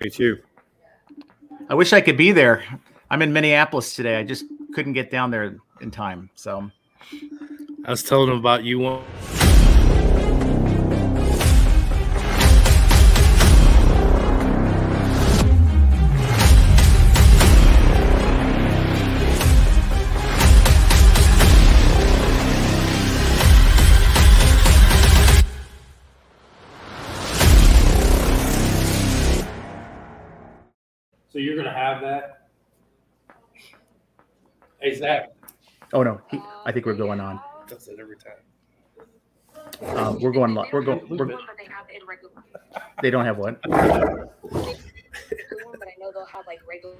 Me too. I wish I could be there. I'm in Minneapolis today. I just couldn't get down there in time. So I was telling him about you. One. Have that? Hey Zach. Oh no, he, I think we're going on. Does it every time. Um, we're going. li- We're going. We're, they have they don't have one. but I know they'll have like regular.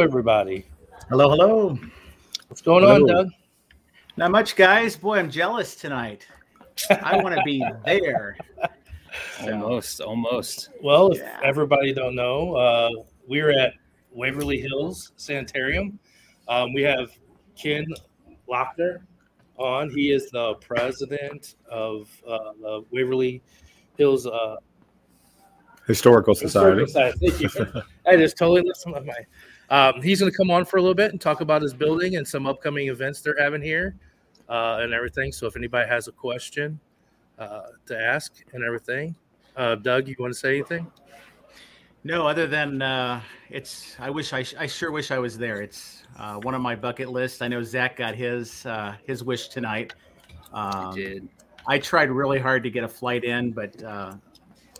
Everybody. Hello, hello. What's going on, Doug? Not much, guys. Boy, I'm jealous tonight. I want to be there. So, Almost, almost. Well, if everybody don't know, uh, we're at Waverly Hills Sanitarium. Um, we have Ken Lochner on. He is the president of uh, the Waverly Hills uh, Historical Society. Historical Society. Thank you. I just totally lost some of my. Um, he's going to come on for a little bit and talk about his building and some upcoming events they're having here uh, and everything. So if anybody has a question uh, to ask and everything, uh, Doug, you want to say anything? No, other than uh, it's. I wish I. I sure wish I was there. It's uh, one of my bucket lists. I know Zach got his uh, his wish tonight. Um, did. I tried really hard to get a flight in, but uh,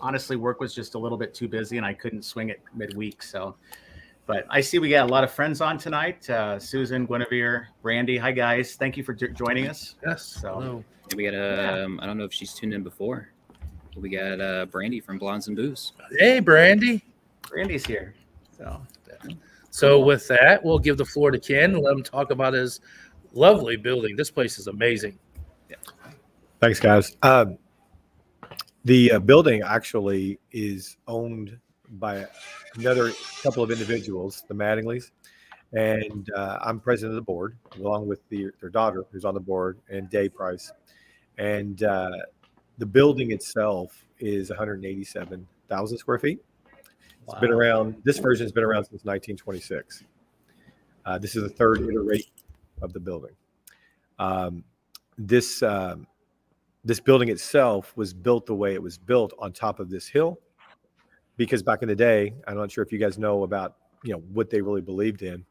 honestly, work was just a little bit too busy, and I couldn't swing it midweek. So, but I see we got a lot of friends on tonight. Uh, Susan, Guinevere, Brandy. Hi guys, thank you for j- joining us. Yes. So- Hello. And we got Yeah. um, I don't know if she's tuned in before. We got uh, Brandy from Blondes and Booze. Hey, Brandy. Brandy's here. So So with that, we'll give the floor to Ken and let him talk about his lovely building. This place is amazing. Yeah. Thanks, guys. Um, the uh, building actually is owned by another couple of individuals, the Mattinglys, and uh, I'm president of the board, along with the, their daughter, who's on the board, and Dave Price. And uh, the building itself is 187,000 square feet. It's been around. This version has been around since 1926. Uh, this is the third iteration of the building. Um, this um, this building itself was built the way it was built on top of this hill, because back in the day, I'm not sure if you guys know about you know what they really believed in.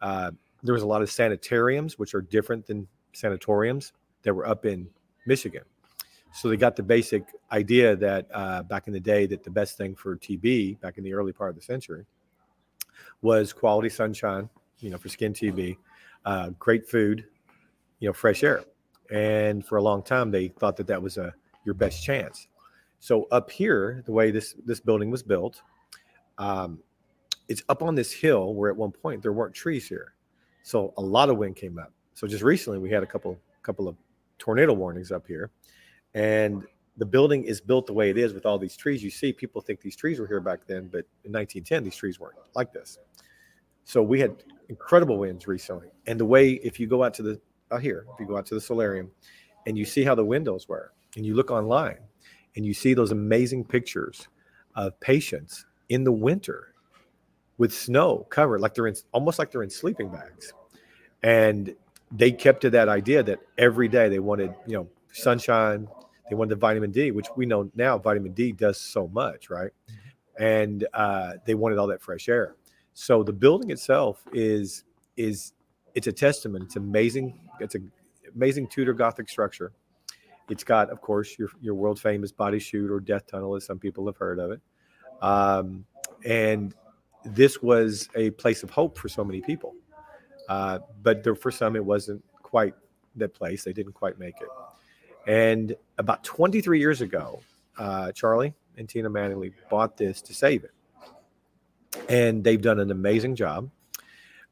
Uh, there was a lot of sanitariums, which are different than sanatoriums, that were up in Michigan. So they got the basic idea that uh, back in the day, that the best thing for TB back in the early part of the century was quality sunshine, you know, for skin TB, uh, great food, you know, fresh air. And for a long time, they thought that that was a your best chance. So up here, the way this this building was built, um, it's up on this hill where at one point there weren't trees here, so a lot of wind came up. So just recently, we had a couple couple of tornado warnings up here, and the building is built the way it is with all these trees. You see, people think these trees were here back then, but in 1910, these trees weren't like this. So we had incredible winds recently, and the way if you go out to the out here, if you go out to the solarium, and you see how the windows were, and you look online, and you see those amazing pictures of patients in the winter with snow covered, like they're in almost like they're in sleeping bags, and they kept to that idea that every day they wanted, you know, sunshine, they wanted the vitamin D, which we know now vitamin D does so much, right? And uh, they wanted all that fresh air. So the building itself is is it's a testament. It's amazing. It's an amazing Tudor Gothic structure. It's got, of course, your your world famous body chute or death tunnel, as some people have heard of it. Um, and this was a place of hope for so many people. Uh, but there, for some, it wasn't quite that place. They didn't quite make it. And about 23 years ago, uh, Charlie and Tina Mattingly bought this to save it. And they've done an amazing job.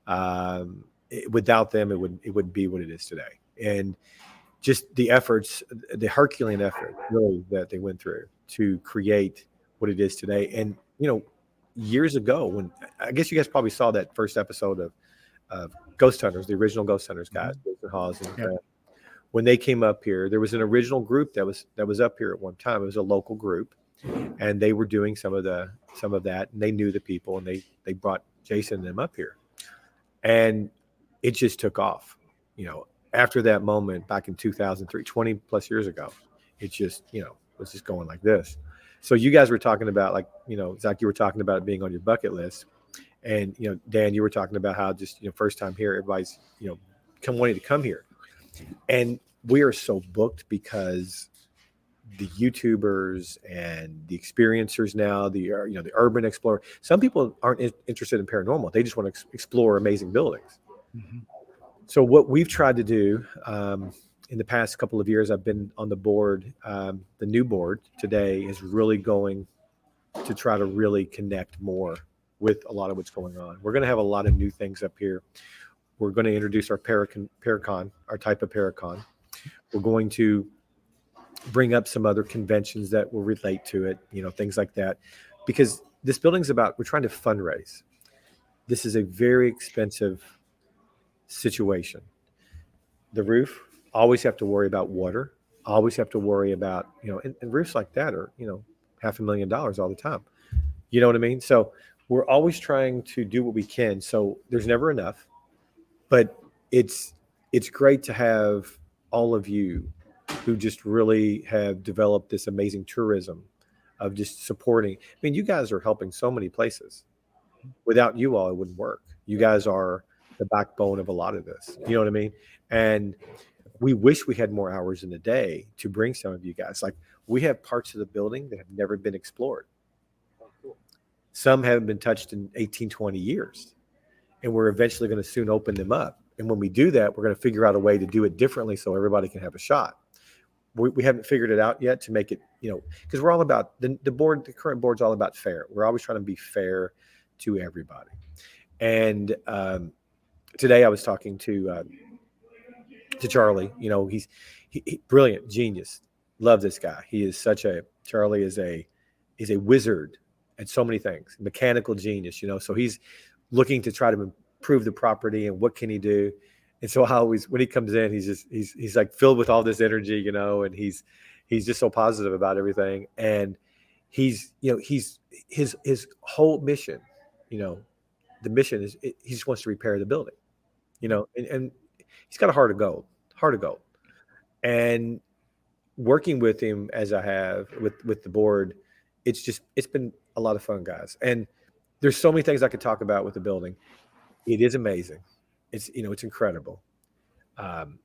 Um, it- without them, it would it wouldn't be what it is today. And just the efforts, the Herculean effort, really that they went through to create what it is today. And you know, years ago, when I guess you guys probably saw that first episode of, of Ghost Hunters, the original Ghost Hunters guys, Jason Hawes and Yeah. uh, when they came up here, there was an original group that was that was up here at one time. It was a local group, and they were doing some of the some of that, and they knew the people, and they they brought Jason and them up here, and it just took off. You know, after that moment back in 2003, 20 plus years ago, it just you know was just going like this. So you guys were talking about like you know Zach, you were talking about being on your bucket list, and you know Dan, you were talking about how just you know first time here, everybody's you know come wanting to come here, and we are so booked because the YouTubers and the experiencers now, the uh, you know the urban explorer. Some people aren't in- interested in paranormal; they just want to ex- explore amazing buildings. Mhm. So what we've tried to do um, in the past couple of years, I've been on the board. Um, the new board today is really going to try to really connect more with a lot of what's going on. We're going to have a lot of new things up here. We're going to introduce our Paracon, Paracon, our type of Paracon. We're going to bring up some other conventions that will relate to it, you know, things like that. Because this building's about, we're trying to fundraise. this is a very expensive situation. The roof, always have to worry about water, always have to worry about, you know, and, and roofs like that are, you know, half a million dollars all the time. You know what I mean? So we're always trying to do what we can. So there's never enough, but it's it's great to have all of you who just really have developed this amazing tourism of just supporting. I mean, you guys are helping so many places. Without you all, it wouldn't work. You guys are the backbone of a lot of this. You know what I mean? And we wish we had more hours in the day to bring some of you guys. Like we have parts of the building that have never been explored. Some haven't been touched in 18, 20 years. And we're eventually going to soon open them up. And when we do that, we're going to figure out a way to do it differently so everybody can have a shot. We, we haven't figured it out yet to make it, you know, because we're all about the, the board, the current board's all about fair. We're always trying to be fair to everybody. And um, today I was talking to uh, to Charlie. You know, he's he, he, brilliant, genius. Love this guy. He is such a Charlie is a is a wizard at so many things. Mechanical genius. You know, so he's looking to try to improve the property and what can he do. And so I always when he comes in, he's just he's he's like filled with all this energy, you know, and he's he's just so positive about everything. And he's you know he's his his whole mission, you know, the mission is he just wants to repair the building, you know, and, and he's got a heart of gold, heart of gold. And working with him as I have with with the board, it's just it's been a lot of fun, guys. And there's so many things I could talk about with the building. It is amazing. It's you know it's incredible. Um,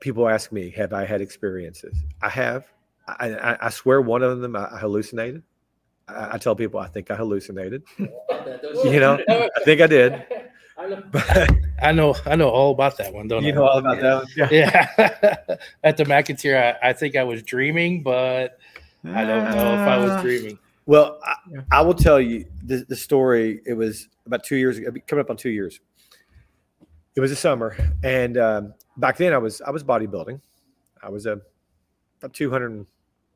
people ask me, have I had experiences? I have. I, I, I swear one of them I hallucinated. I, I, tell people I think I hallucinated. you know, I think I did. But I know, I know all about that one, don't you I? know all about that one? Yeah. yeah. At the McIntyre, I, I, think I was dreaming, but I don't know if I was Ah. dreaming. Well, I, I will tell you the, the story. It was about two years ago, coming up on two years. It was a summer, and um, back then I was I was bodybuilding. I was a about two hundred and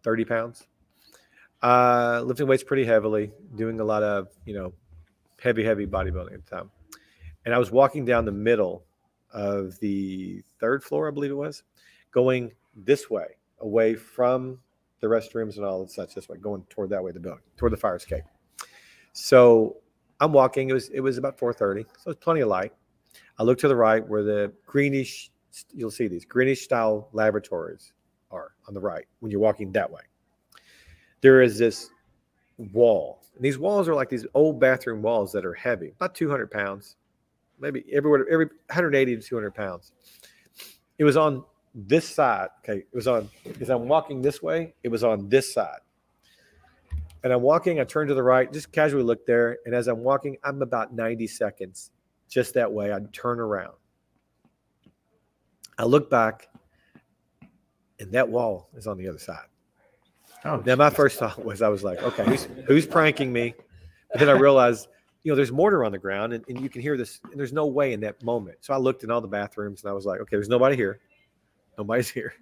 thirty pounds, uh, lifting weights pretty heavily, doing a lot of you know heavy heavy bodybuilding at the time. And I was walking down the middle of the third floor, I believe it was, going this way, away from the restrooms and all and such this way, going toward that way, the building, toward the fire escape. So I'm walking. It was it was about 4:30, so it's plenty of light. I look to the right where the greenish, you'll see these greenish style laboratories are on the right when you're walking that way. There is this wall. And these walls are like these old bathroom walls that are heavy, about 200 pounds, maybe everywhere, every 180 to 200 pounds. It was on this side. Okay. It was on, as I'm walking this way, it was on this side. And I'm walking, I turn to the right, just casually look there. And as I'm walking, I'm about 90 seconds just that way. I turn around. I look back, and that wall is on the other side. Oh, Now, my first thought was, I was like, okay, who's, who's pranking me? But then I realized, you know, there's mortar on the ground, and, and you can hear this. And there's no way in that moment. So I looked in all the bathrooms, and I was like, okay, there's nobody here. Nobody's here.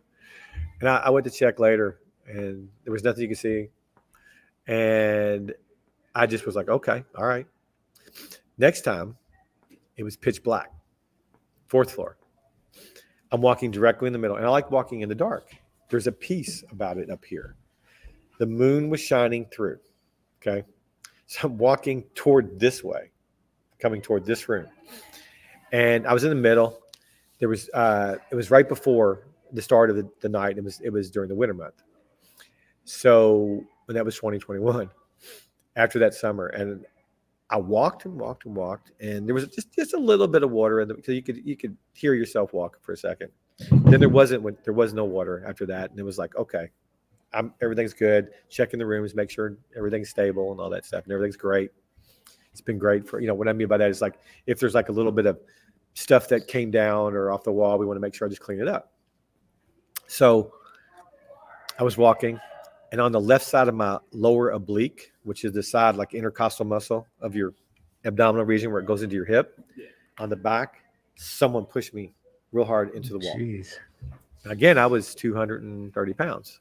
And I, I went to check later, and there was nothing you could see. And I just was like, okay, all right. Next time, it was pitch black, fourth floor. I'm walking directly in the middle, and I like walking in the dark. There's a piece about it up here. The moon was shining through. Okay. So I'm walking toward this way, coming toward this room. And I was in the middle. There was uh it was right before the start of the, the night. It was it was during the winter month. So and that was 2021 after that summer. And I walked and walked and walked, and there was just, just a little bit of water in the so you could you could hear yourself walk for a second. Then there wasn't when there was no water after that, and it was like okay, I'm everything's good. Checking the rooms, make sure everything's stable and all that stuff, and everything's great. It's been great for you know what I mean by that is like if there's like a little bit of stuff that came down or off the wall, we want to make sure I just clean it up. So I was walking, and on the left side of my lower oblique, which is the side like intercostal muscle of your abdominal region where it goes into your hip, on the back, someone pushed me real hard into the wall. Jeez. Again, I was 230 pounds.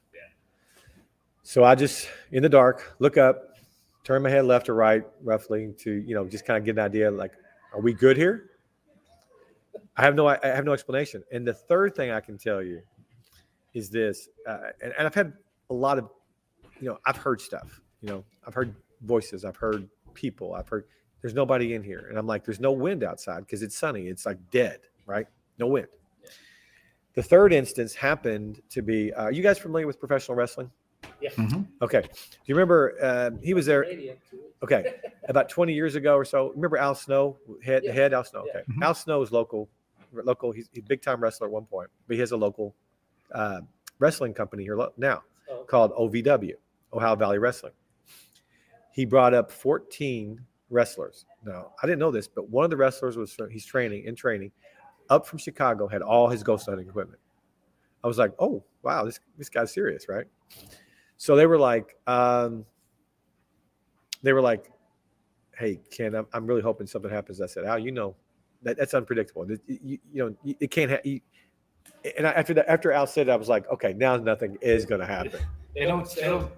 So I just, in the dark, look up, turn my head left or right, roughly, to you know just kind of get an idea. Like, are we good here? I have no I have no explanation. And the third thing I can tell you is this, uh, and, and I've had a lot of, you know, I've heard stuff. You know, I've heard voices, I've heard people, I've heard. There's nobody in here, and I'm like, there's no wind outside because it's sunny. It's like dead, right? No wind. The third instance happened to be. Uh, are you guys familiar with professional wrestling? Mhm. Okay. Do you remember uh, he was there? Okay, about 20 years ago or so. Remember Al Snow, head Yeah. head Al Snow. Yeah. Okay, Mhm. Al Snow is local, local. He's a big time wrestler at one point, but he has a local uh, wrestling company here lo- now Oh. called OVW, Ohio Valley Wrestling. He brought up 14 wrestlers. Now I didn't know this, but one of the wrestlers was he's training in training up from Chicago, had all his ghost hunting equipment. I was like, oh wow, this this guy's serious, right? So they were like, um, they were like, hey ken i'm, I'm really hoping something happens. I said al you know that, that's unpredictable. It- you, you know it can't ha- and I, after that after al said it, i was like okay now nothing is going to happen. They don't. They don't.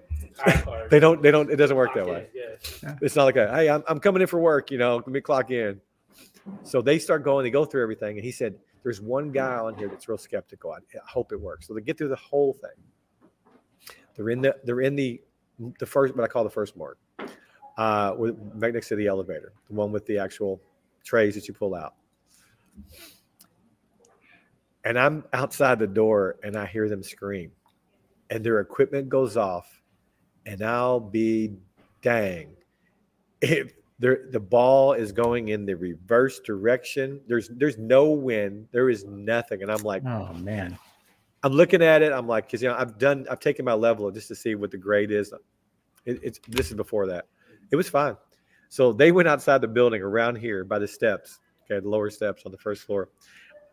they don't they don't it doesn't work that way. Yeah. it's not like a hey I'm, I'm coming in for work you know let me clock in. So they start going they go through everything and he said there's one guy on here that's real skeptical. I, I hope it works. So they get through the whole thing they're in the they're in the the first what i call the first morgue uh right next to the elevator the one with the actual trays that you pull out. And i'm outside the door and i hear them scream and their equipment goes off and i'll be dang. If the ball is going in the reverse direction there's there's no wind there is nothing. And i'm like Oh man. I'm looking at it i'm like because you know i've done i've taken my level just to see what the grade is. It, it's this is before that. It was fine. So they went outside the building around here by the steps okay the lower steps on the first floor.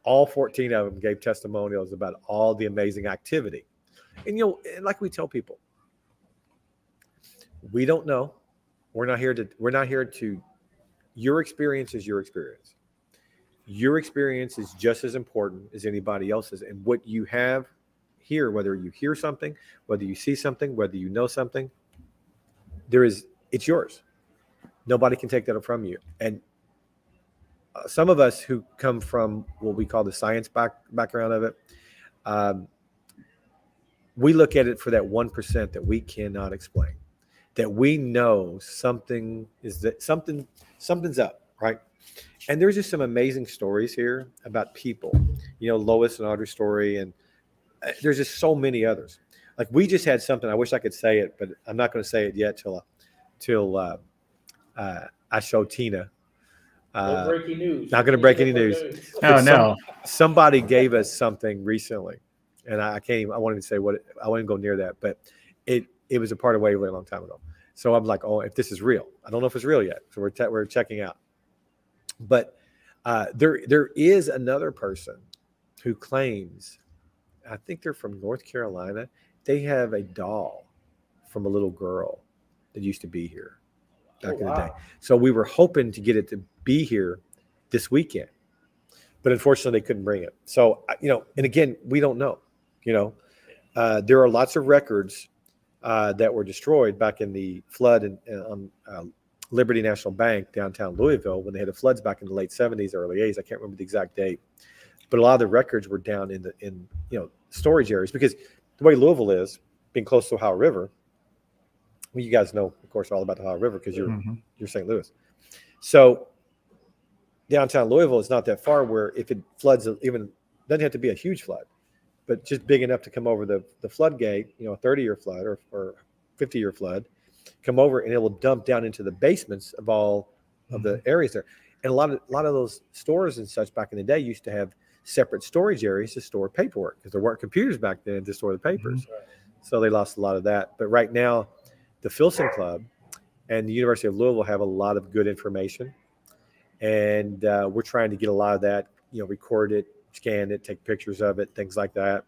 All 14 of them gave testimonials about all the amazing activity. And you know like we tell people we don't know. We're not here to we're not here to your experience is your experience your experience is just as important as anybody else's. And what you have here whether you hear something whether you see something whether you know something there is it's yours. Nobody can take that from you. And uh, some of us who come from what we call the science back, background of it um, we look at it for that 1% that we cannot explain that we know something is that something something's up right and there's just some amazing stories here about people you know lois and audrey's story and uh, there's just so many others like we just had something i wish i could say it but i'm not going to say it yet till uh, till uh, uh, i show tina uh, breaking news. not gonna break any news. Oh But no. somebody gave us something recently, and I, I can't even. I won't say what. It, I wouldn't go near that, but it it was a part of Waverly a long time ago. So I'm like, oh, if this is real, I don't know if it's real yet. So we're te- we're checking out. But uh, there there is another person who claims, I think they're from North Carolina. They have a doll from a little girl that used to be here back Oh, in the day. So we were hoping to get it to be here this weekend, but unfortunately they couldn't bring it. So you know, and again, we don't know. You know, uh, there are lots of records uh, that were destroyed back in the flood in, on uh, Liberty National Bank downtown Louisville when they had the floods back in the late '70s, early '80s. I can't remember the exact date, but a lot of the records were down in the in you know storage areas because the way Louisville is, being close to the Ohio River. Well, you guys know, of course, all about the Ohio River because you're Mhm. you're St. Louis. So downtown Louisville is not that far where if it floods even doesn't have to be a huge flood, but just big enough to come over the, the floodgate, you know, a 30 year flood or, or 50 year flood, come over and it will dump down into the basements of all of the areas there. And a lot of a lot of those stores and such back in the day used to have separate storage areas to store paperwork because there weren't computers back then to store the papers. So they lost a lot of that. But right now, the Filson Club and the University of Louisville have a lot of good information, and uh, we're trying to get a lot of that. You know, record it, scan it, take pictures of it, things like that.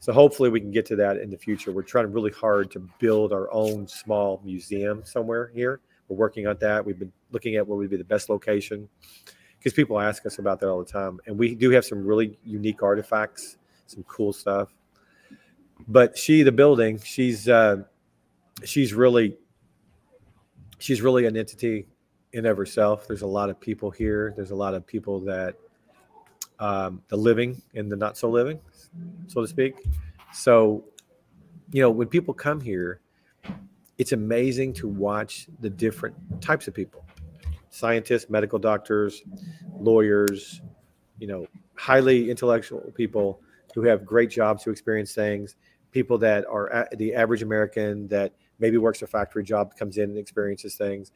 So hopefully we can get to that in the future. We're trying really hard to build our own small museum somewhere here. We're working on that. We've been looking at what would be the best location because people ask us about that all the time, and we do have some really unique artifacts, some cool stuff. But she, the building, she's uh, she's really she's really an entity in of herself. There's a lot of people here. There's a lot of people that um, the living and the not so living, so to speak. So, you know, when people come here, it's amazing to watch the different types of people scientists, medical doctors, lawyers, you know, highly intellectual people who have great jobs, who experience things, people that are the average American that maybe works a factory job, comes in and experiences things.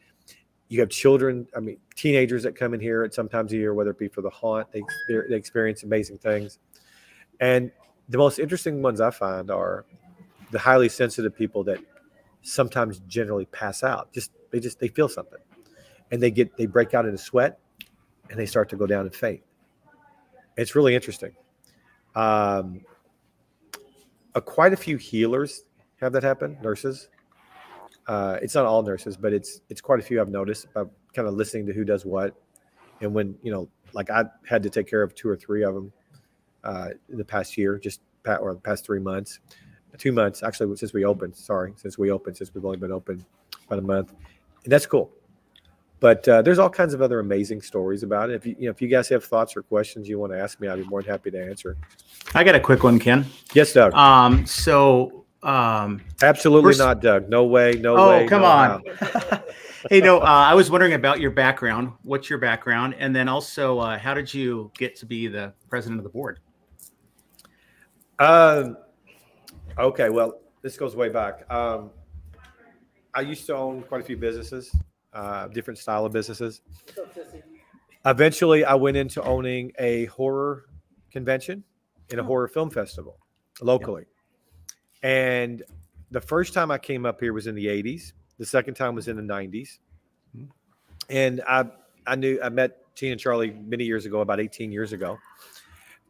You have children, I mean, teenagers that come in here at some times a year, whether it be for the haunt, they, they experience amazing things. And the most interesting ones I find are the highly sensitive people that sometimes generally pass out. Just they just they feel something, and they get they break out in a sweat, and they start to go down and faint. It's really interesting. Um, quite a few healers have that happen. Nurses. Uh, it's not all nurses, but it's it's quite a few I've noticed by kind of listening to who does what, and when you know, like I had to take care of two or three of them uh, in the past year, just or the past three months, two months actually since we opened. Sorry, since we opened, since we've only been open about a month, and that's cool. But uh, there's all kinds of other amazing stories about it. If you, you know, if you guys have thoughts or questions you want to ask me, I'd be more than happy to answer. I got a quick one, Ken. Yes, Doug. Um, so, um, Absolutely not, Doug. No way. No oh, way. Oh, come no on. hey, no, uh, I was wondering about your background. What's your background? And then also, uh, how did you get to be the president of the board? Um, okay, well, this goes way back. Um, I used to own quite a few businesses, uh, different style of businesses. Eventually, I went into owning a horror convention and a horror film festival locally. And the first time I came up here was in the 80s. The second time was in the 90s. And I, I knew I met Tina and Charlie many years ago, about 18 years ago.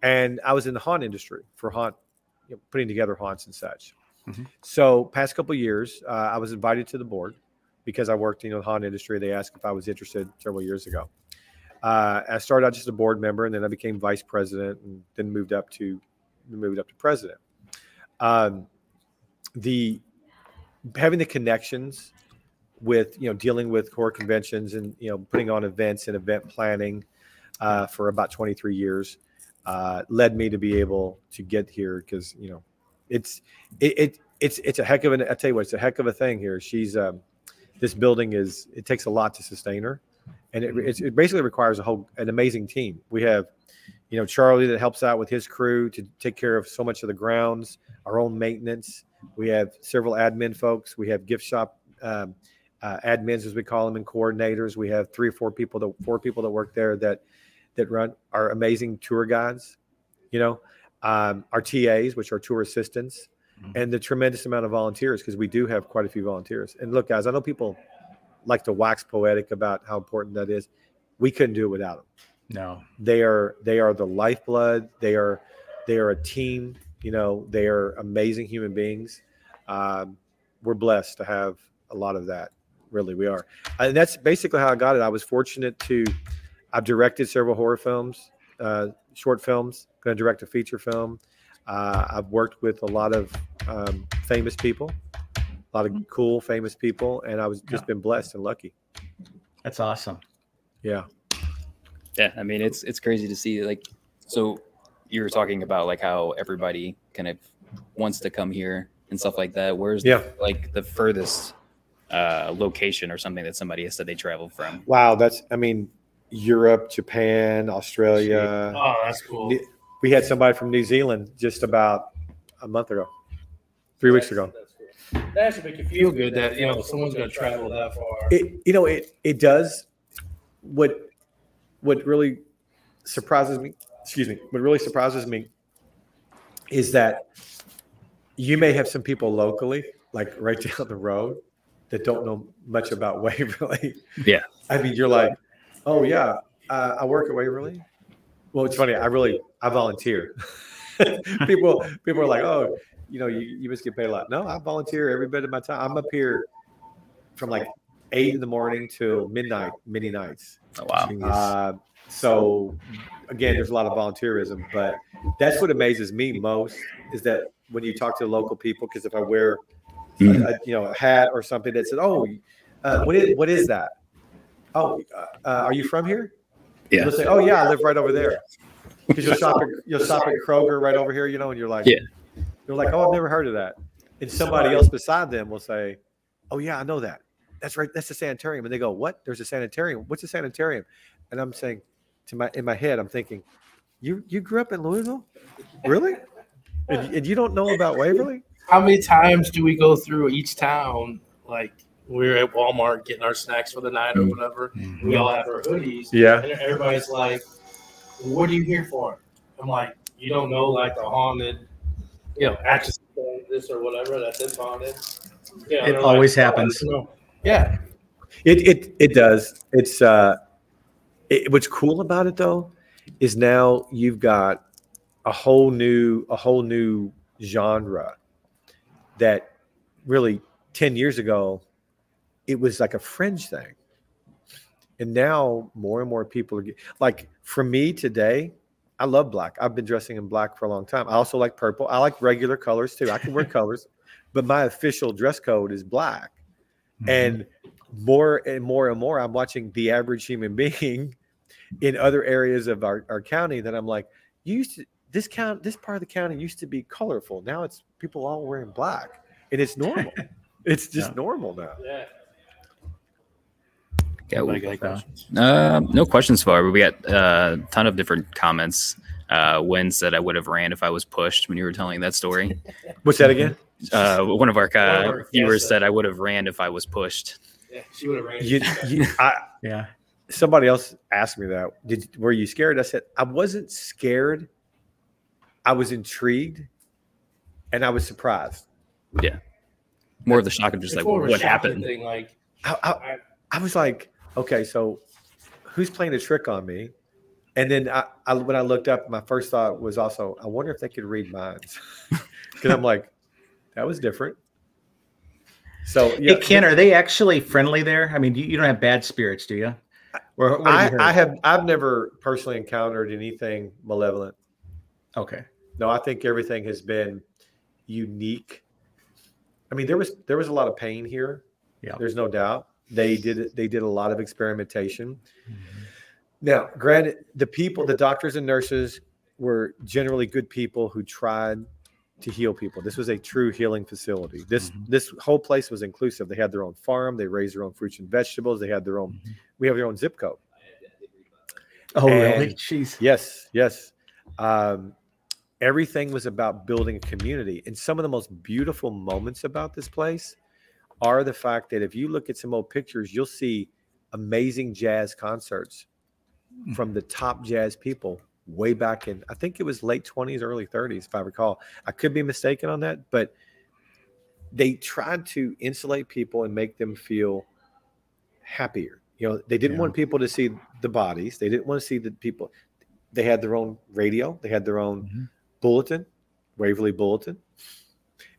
And I was in the haunt industry for haunt, you know, putting together haunts and such. Mhm. So, past couple of years, uh, I was invited to the board because I worked in the haunt industry. They asked if I was interested several years ago. Uh, I started out just a board member, and then I became vice president, and then moved up to moved up to president. Um, the having the connections with you know dealing with core conventions and you know putting on events and event planning uh, for about 23 years uh, led me to be able to get here because you know it's it, it it's it's a heck of an I tell you what it's a heck of a thing here. She's um, this building is it takes a lot to sustain her, and it, it's, it basically requires a whole an amazing team. We have you know Charlie that helps out with his crew to take care of so much of the grounds, our own maintenance. We have several admin folks. We have gift shop um, uh, admins, as we call them, and coordinators. We have three or four people that four people that work there that that run our amazing tour guides. You know, um, our TAs, which are tour assistants, Mhm. and the tremendous amount of volunteers because we do have quite a few volunteers. And look, guys, I know people like to wax poetic about how important that is. We couldn't do it without them. No. they are they are the lifeblood. They are they are a team you know they are amazing human beings. Um, we're blessed to have a lot of that. Really we are. And that's basically how i got it. I was fortunate to i've directed several horror films uh, short films going to direct a feature film. Uh, i've worked with a lot of um, famous people a lot of cool famous people and i was just been blessed and lucky That's awesome. yeah Yeah, I mean it's it's crazy to see like so you were talking about like how everybody kind of wants to come here and stuff like that. Where's Yeah. the, like the furthest uh, location or something that somebody has said they traveled from? wow that's i mean europe japan australia Oh, that's cool. We had somebody from New Zealand just about a month ago, three weeks ago. That's cool. That should make you feel good that you know someone's going to travel that far. It, you know, it it does. What what really surprises me, excuse me, what really surprises me is that you may have some people locally, like right down the road, that don't know much about Waverly. Yeah. I mean, you're like, oh yeah, uh, I work at Waverly. Well, it's funny. I really I volunteer. people people are like, oh, you know, you, you must get paid a lot. No, I volunteer every bit of my time. I'm up here from like eight in the morning till midnight, many nights. Oh, wow. Uh, so again, there's a lot of volunteerism, but that's what amazes me most is that when you talk to local people, because if I wear, a, Mhm. a, you know, a hat or something that said, "Oh, uh, what is what is that? Oh, uh, uh, are you from here? Yeah. You'll say, oh yeah, I live right over there. Because you'll shop at you'll shop at Kroger right over here, you know, and you're like, Yeah. You're like, oh, I've never heard of that. And somebody else beside them will say, oh yeah, I know that. That's right. That's the sanitarium. And they go, what? There's a sanitarium. What's a sanitarium? And I'm saying, to my in my head, I'm thinking, you you grew up in Louisville, really? And, and you don't know about Waverly? How many times do we go through each town? Like we're at Walmart getting our snacks for the night or mm-hmm. whatever. We all have our hoodies. Yeah. And everybody's like, "What are you here for?" I'm like, "You don't know, like the haunted, you know, access this or whatever. That's it's haunted." You know, It always "Oh, I happens." don't. Yeah. It it it does. It's uh, it, what's cool about it though is now you've got a whole new a whole new genre that really 10 years ago it was like a fringe thing and now more and more people are like for me today i love black. I've been dressing in black for a long time. I also like purple. I like regular colors too. I can wear colors but my official dress code is black. Mm-hmm. And more and more and more i'm watching the average human being in other areas of our, our county that i'm like you used to this count this part of the county used to be colorful. Now it's people all wearing black. And it's normal. It's just Yeah. normal now. Yeah. Yeah, Anybody we- got questions? Uh, no questions for. We got uh, a ton of different comments. Uh, Win said I would have ran if I was pushed when you were telling that story. what's that again Uh, one of our One uh, of viewers guests said I would have ran if I was pushed. Yeah, she would have ran. you, you, I, Yeah. somebody else asked me that did were you scared i said i wasn't scared i was intrigued and i was surprised Yeah, More of the shock of just It's like what, what happened. Thing, like, I, I, I was like, okay, so who's playing a trick on me? And then I, I, when I looked up, my first thought was also, I wonder if they could read minds, because I'm like, that was different. So yeah, Hey, Ken, are they actually friendly there? I mean, you, you don't have bad spirits, do you? Or have I, you? I have, I've never personally encountered anything malevolent. Okay. No, I think everything has been unique. I mean, there was there was a lot of pain here. Yeah. There's no doubt. They did they did a lot of experimentation. Now, granted, the people, the doctors and nurses were generally good people who tried to heal people. This was a true healing facility. This Mhm. this whole place was inclusive. They had their own farm, they raised their own fruits and vegetables, they had their own Mhm. we have their own zip code. Oh, And- really? Jeez. Yes, yes. Um, everything was about building a community. And some of the most beautiful moments about this place are the fact that if you look at some old pictures, you'll see amazing jazz concerts from the top jazz people way back in, I think it was late 20s, early 30s, if I recall. I could be mistaken on that, but they tried to insulate people and make them feel happier. You know, they didn't Yeah. want people to see the bodies. They didn't want to see the people. They had their own radio. They had their own Mhm. bulletin, Waverly Bulletin.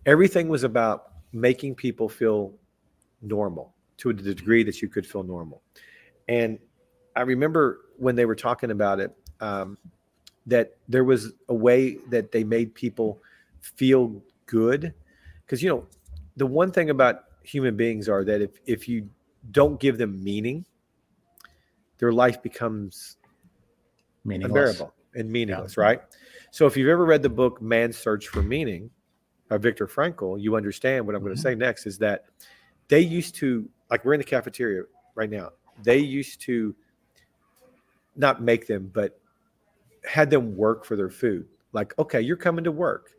Everything was about making people feel normal to the degree that you could feel normal. And I remember when they were talking about it, um, that there was a way that they made people feel good. Because, you know, the one thing about human beings are that if, if you don't give them meaning, their life becomes Meaningless. unbearable and meaningless, right? So if you've ever read the book Man's Search for Meaning by Viktor Frankl, you understand what I'm going Mhm. to say next is that they used to, like we're in the cafeteria right now, they used to not make them, but had them work for their food. Like, okay, you're coming to work.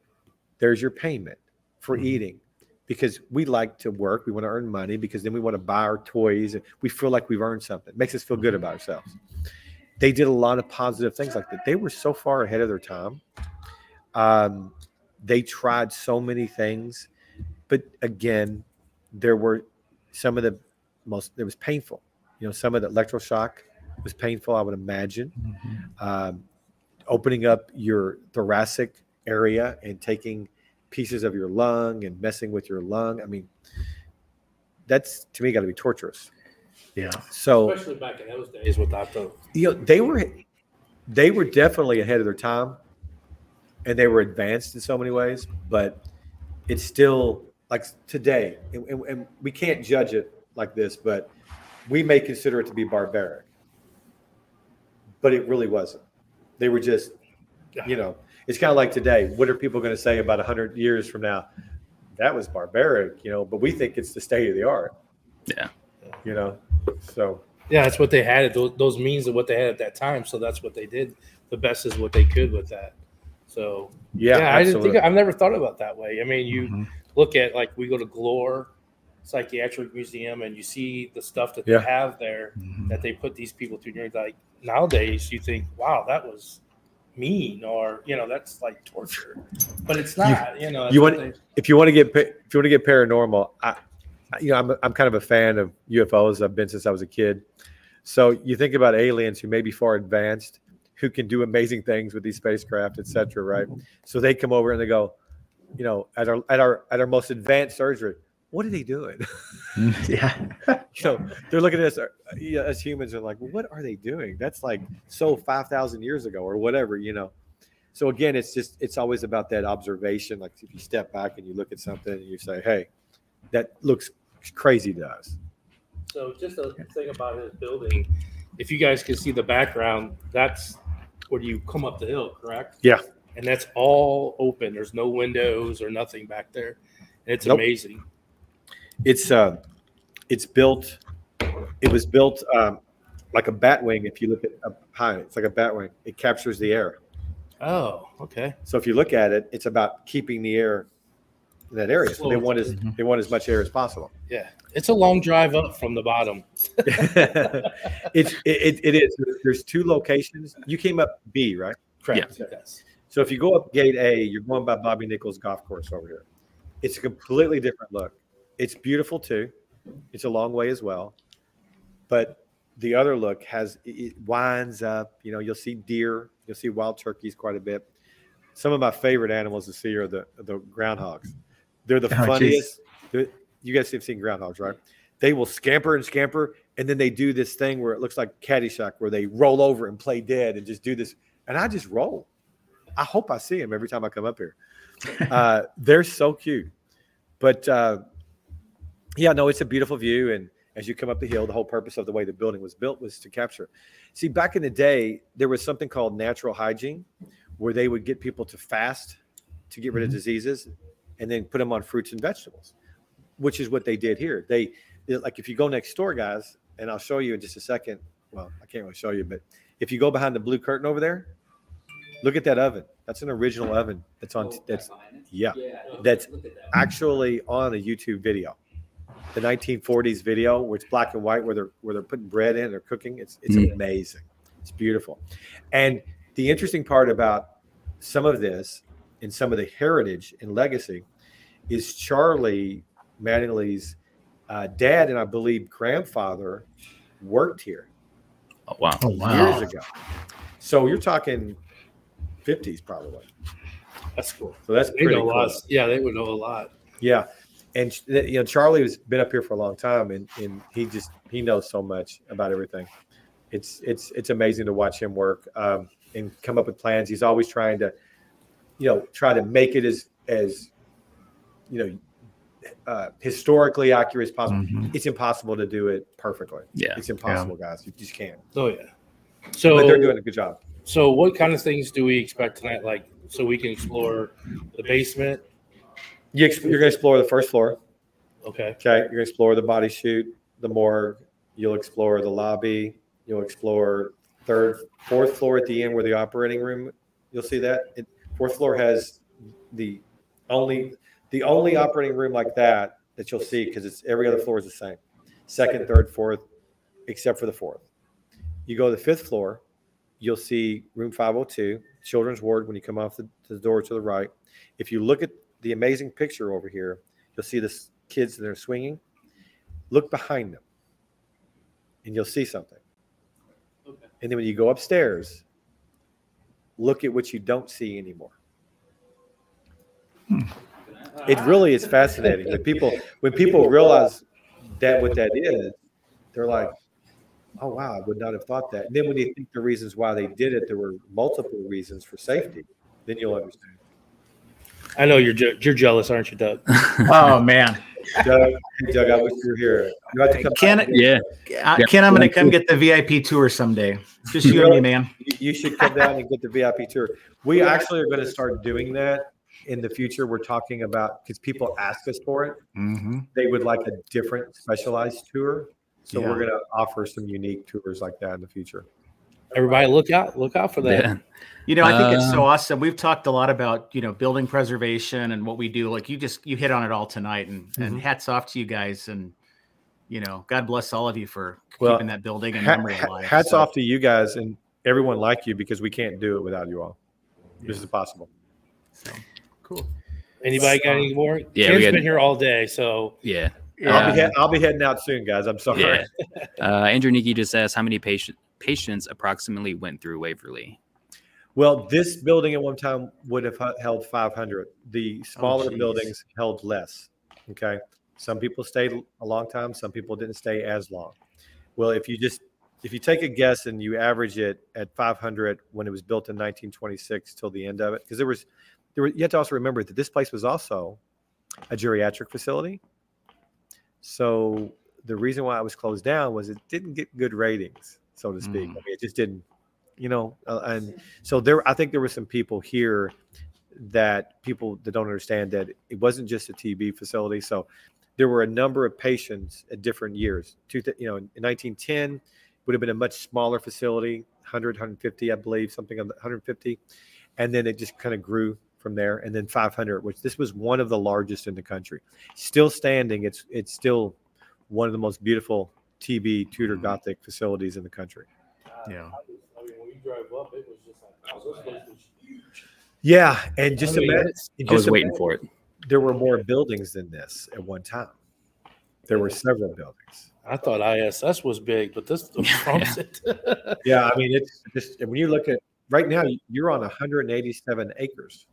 There's your payment for Mhm. eating because we like to work. We want to earn money because then we want to buy our toys. And we feel like we've earned something. It makes us feel good about ourselves they did a lot of positive things like that. They were so far ahead of their time. Um, they tried so many things, but again, there were some of the most. It was painful. You know, some of the electroshock was painful. I would imagine Mhm. um, opening up your thoracic area and taking pieces of your lung and messing with your lung. I mean, that's to me got to be torturous. Yeah. So Especially back in those days without the you know they were they were definitely ahead of their time and they were advanced in so many ways but it's still like today and, and, and we can't judge it like this, but we may consider it to be barbaric. But it really wasn't. They were just, you know, it's kind of like today. What are people going to say about 100 years from now? That was barbaric, you know, but we think it's the state of the art. Yeah. You know, so Yeah, that's what they had. Those, those means of what they had at that time. So that's what they did. The best is what they could with that. So yeah, yeah, I didn't think I've never thought about that way. I mean, you Mhm. look at like we go to Glore Psychiatric Museum and you see the stuff that Yeah. they have there Mhm. that they put these people through. You're like nowadays you think, wow, that was mean, or you know, that's like torture, but it's not. You, know, you want- they- if you want to get if you want to get paranormal, I, I- you know, I'm I'm kind of a fan of UFOs. I've been since I was a kid. So you think about aliens who may be far advanced, who can do amazing things with these spacecraft, et cetera, right? So they come over and they go, you know, at our at our at our most advanced surgery, what are they doing? yeah. you know, they're looking at us uh, yeah, as humans and like, what are they doing? That's like so five thousand years ago or whatever, you know. So again, it's just it's always about that observation. Like if you step back and you look at something and you say, "Hey, that looks crazy to us." So just a thing about his building, if you guys can see the background, that's where you come up the hill, correct? Yeah. And that's all open. There's no windows or nothing back there. And it's Nope. amazing. It's uh, it's built. It was built um, like a bat wing. If you look at up high, it's like a bat wing. It captures the air. Oh, okay. So if you look at it, it's about keeping the air in that area. So they want as they want as much air as possible. Yeah. It's a long drive up from the bottom. it's it, it is. There's two locations. You came up B, right? Correct. Yes. So if you go up gate A, you're going by Bobby Nichols Golf Course over here. It's a completely different look. It's beautiful too. It's a long way as well, but the other look has it it winds up. You know, you'll see deer, you'll see wild turkeys quite a bit. Some of my favorite animals to see are the the groundhogs. They're the Oh, funniest. They're- you guys have seen groundhogs, right? They will scamper and scamper, and then they do this thing where it looks like Caddyshack, where they roll over and play dead and just do this. And I just roll. I hope I see them every time I come up here. Uh, they're so cute. But uh, yeah, no, it's a beautiful view. And as you come up the hill, the whole purpose of the way the building was built was to capture. See, back in the day, there was something called natural hygiene, where they would get people to fast to get rid of Mhm. diseases, and then put them on fruits and vegetables, which is what they did here. They they- like if you go next door, guys, and I'll show you in just a second. Well, I can't really show you, but if you go behind the blue curtain over there, look at that oven. That's an original oven. That's on. That's yeah. That's actually on a YouTube video. The 1940s video where it's black and white, where they're where they're putting bread in, they're cooking. It's it's Mm. amazing. It's beautiful. And the interesting part about some of this and some of the heritage and legacy is Charlie Mattingly's uh, dad and I believe grandfather worked here Oh, wow. Oh wow. years ago. So you're talking 50s probably. That's cool. So that's They pretty know a lot. Yeah, they would know a lot. Yeah, and you know Charlie has been up here for a long time, and and he just he knows so much about everything. It's it's it's amazing to watch him work um, and come up with plans. He's always trying to, you know, try to make it as as you know uh, historically accurate as possible. Mhm. It's impossible to do it perfectly. Yeah. It's impossible, guys. You just can't. Oh yeah. So But they're doing a good job. So, what kind of things do we expect tonight? Like, so we can explore the basement. You ex- you're going to explore the first floor. Okay. Okay, you're gonna explore the body chute, the morgue. You'll explore the lobby. You'll explore third, fourth floor at the end where the operating room. You'll see that. It, fourth floor has the only the only operating room like that that you'll see because it's every other floor is the same. Second, third, fourth, except for the fourth. You go to the fifth floor, you'll see room 502, children's ward when you come off the, the door to the right. If you look at the amazing picture over here, you'll see the kids that are swinging. Look behind them, and you'll see something. Okay. And then when you go upstairs, look at what you don't see anymore. Hmm. It really is fascinating. When people when people realize that what that is, they're like, "Oh wow, I would not have thought that." And then when you think the reasons why they did it, there were multiple reasons for safety. Then you'll understand. I know you're je- you're jealous, aren't you, Doug? Oh man, Doug, hey, Doug, I wish you were here. You have to come Ken, back. Yeah. uh, Yeah. Ken, I'm going to come get the VIP tour someday. Just you and me, man. You- You should come down and get the VIP tour. We actually are going to start doing that in the future. We're talking about because people ask us for it. Mm-hmm. They would like a different specialized tour. So Yeah. we're going to offer some unique tours like that in the future. Everybody, look out! Look out for that. Yeah. You know, I think it's so Um, awesome. We've talked a lot about you know building preservation and what we do. Like you just you hit on it all tonight, and Mm-hmm. and hats off to you guys. And you know, God bless all of you for Well, keeping that building and memory ha- alive. hats So, off to you guys and everyone like you because we can't do it without you all. This is possible. so, cool. Anybody got any more? Yeah, Ken's we got- been here all day, so Yeah. I'll, be he- I'll be heading out soon, guys. I'm sorry. Yeah. Uh, Andrew Nikki just asked how many patient, patients approximately went through Waverly. Well, this building at one time would have held 500. The oh, smaller geez. buildings held less. Okay. Some people stayed a long time, some people didn't stay as long. Well, if you just if you take a guess and you average it at 500 when it was built in 1926 till the end of it, because there was there were, you have to also remember that this place was also a geriatric facility. So the reason why it was closed down was it didn't get good ratings, so to speak. Mm. I mean, it just didn't, you know. Uh, and so there, I think there were some people here that people that don't understand that it wasn't just a TB facility. So there were a number of patients at different years. Two, th- you know, in 1910 would have been a much smaller facility, 100, 150, I believe, something on the 150, and then it just kind of grew from there. And then 500, which this was one of the largest in the country, still standing. It's it's still one of the most beautiful TB Tudor Mhm. Gothic facilities in the country. Yeah. I mean, when we drove up, it was just like, oh, this place was huge. Yeah, and just I mean, imagine. it's- I was just waiting imagine- for it. there were more buildings than this at one time. There were several buildings. I thought ISS was big, but this trumps it. Yeah, I mean, it's just when you look at right now, you're on 187 acres.